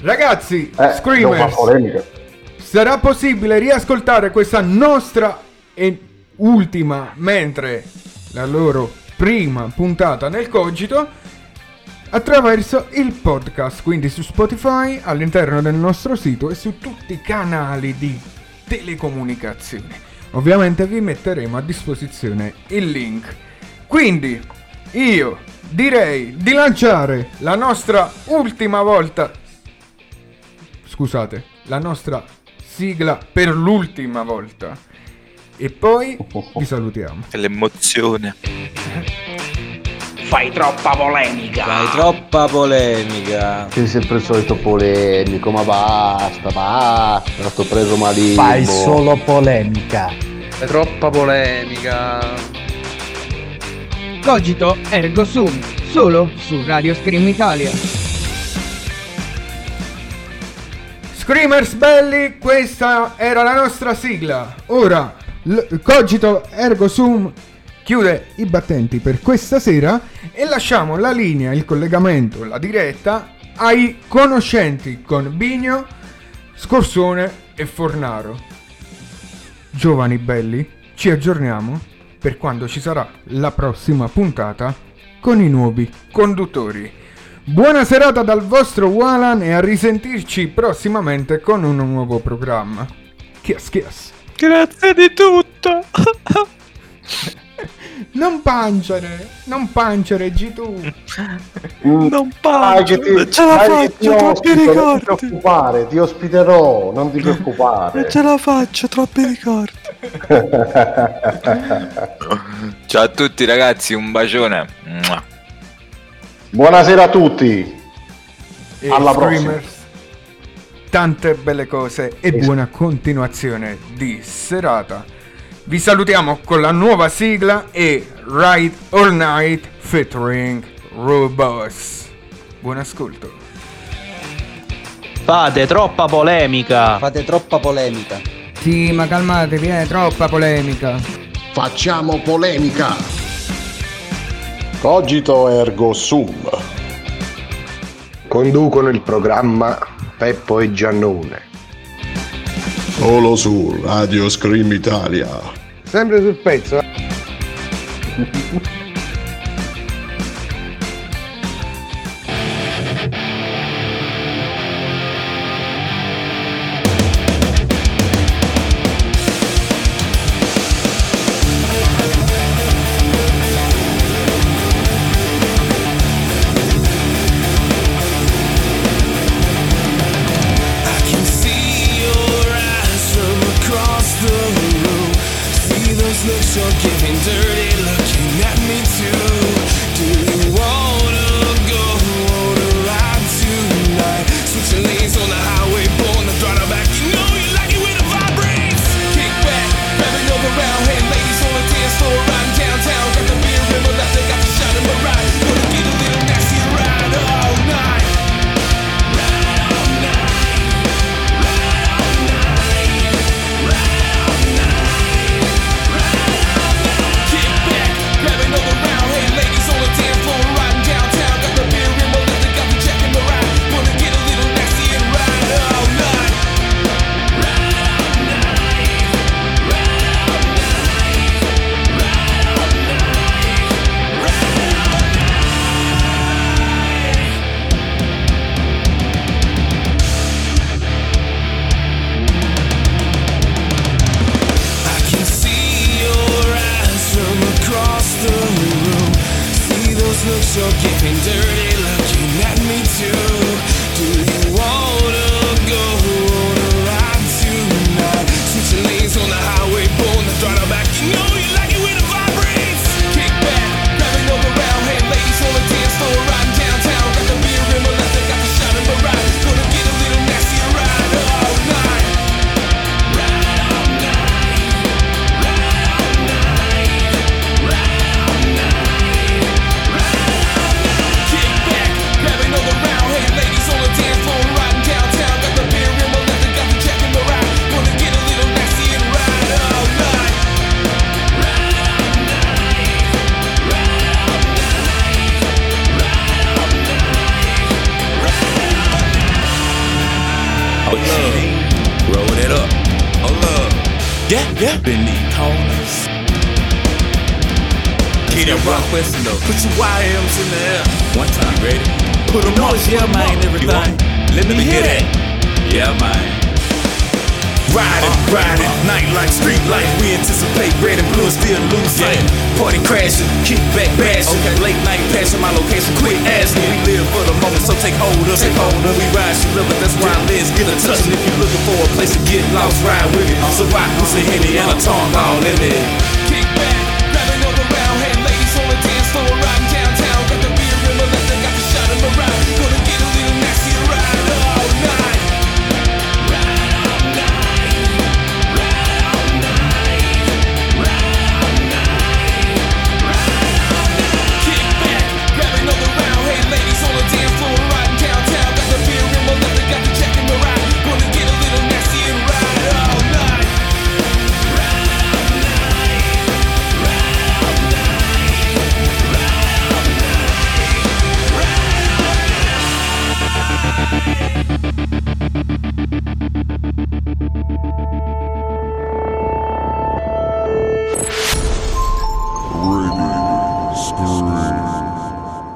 Ragazzi, Eh, Screamers, sarà possibile riascoltare questa nostra e ultima, mentre la loro prima puntata nel cogito, attraverso il podcast, quindi su Spotify, all'interno del nostro sito e su tutti i canali di telecomunicazione. Ovviamente vi metteremo a disposizione il link. Quindi io direi di lanciare la nostra ultima volta scusate, la nostra sigla per l'ultima volta. E poi vi salutiamo. Che l'emozione. Fai troppa polemica. Fai troppa polemica. Sei sempre il solito polemico, ma basta, basta, sto preso malissimo. Fai solo polemica. È troppa polemica. Cogito Ergo Sum, solo su Radio Scream Italia. Screamers belli, questa era la nostra sigla. Ora, l- Cogito Ergo Sum chiude i battenti per questa sera e lasciamo la linea, il collegamento, la diretta ai conoscenti con Bigno, Scorsone e Fornaro. Giovani belli, ci aggiorniamo per quando ci sarà la prossima puntata con i nuovi conduttori. Buona serata dal vostro Walan e a risentirci prossimamente con un nuovo programma. Chias chias. Grazie di tutto. Non pancere, non pancere, G tu. Non non ce la faccio, ti troppi ospito, non ti ricordi. preoccupare, ti ospiterò, non ti preoccupare. Non ce la faccio, troppi ricordi. Ciao a tutti ragazzi, un bacione. Buonasera a tutti. E Alla Screamers, Tante belle cose e buona continuazione di serata. Vi salutiamo con la nuova sigla e Ride All Night featuring Robos. Buon ascolto. Fate troppa polemica. Fate troppa polemica. Sì, ma calmatevi, è troppa polemica. Facciamo polemica. Cogito ergo sum. Conducono il programma Peppo e Giannone. Solo su Radio Scream Italia. Sempre sul pezzo.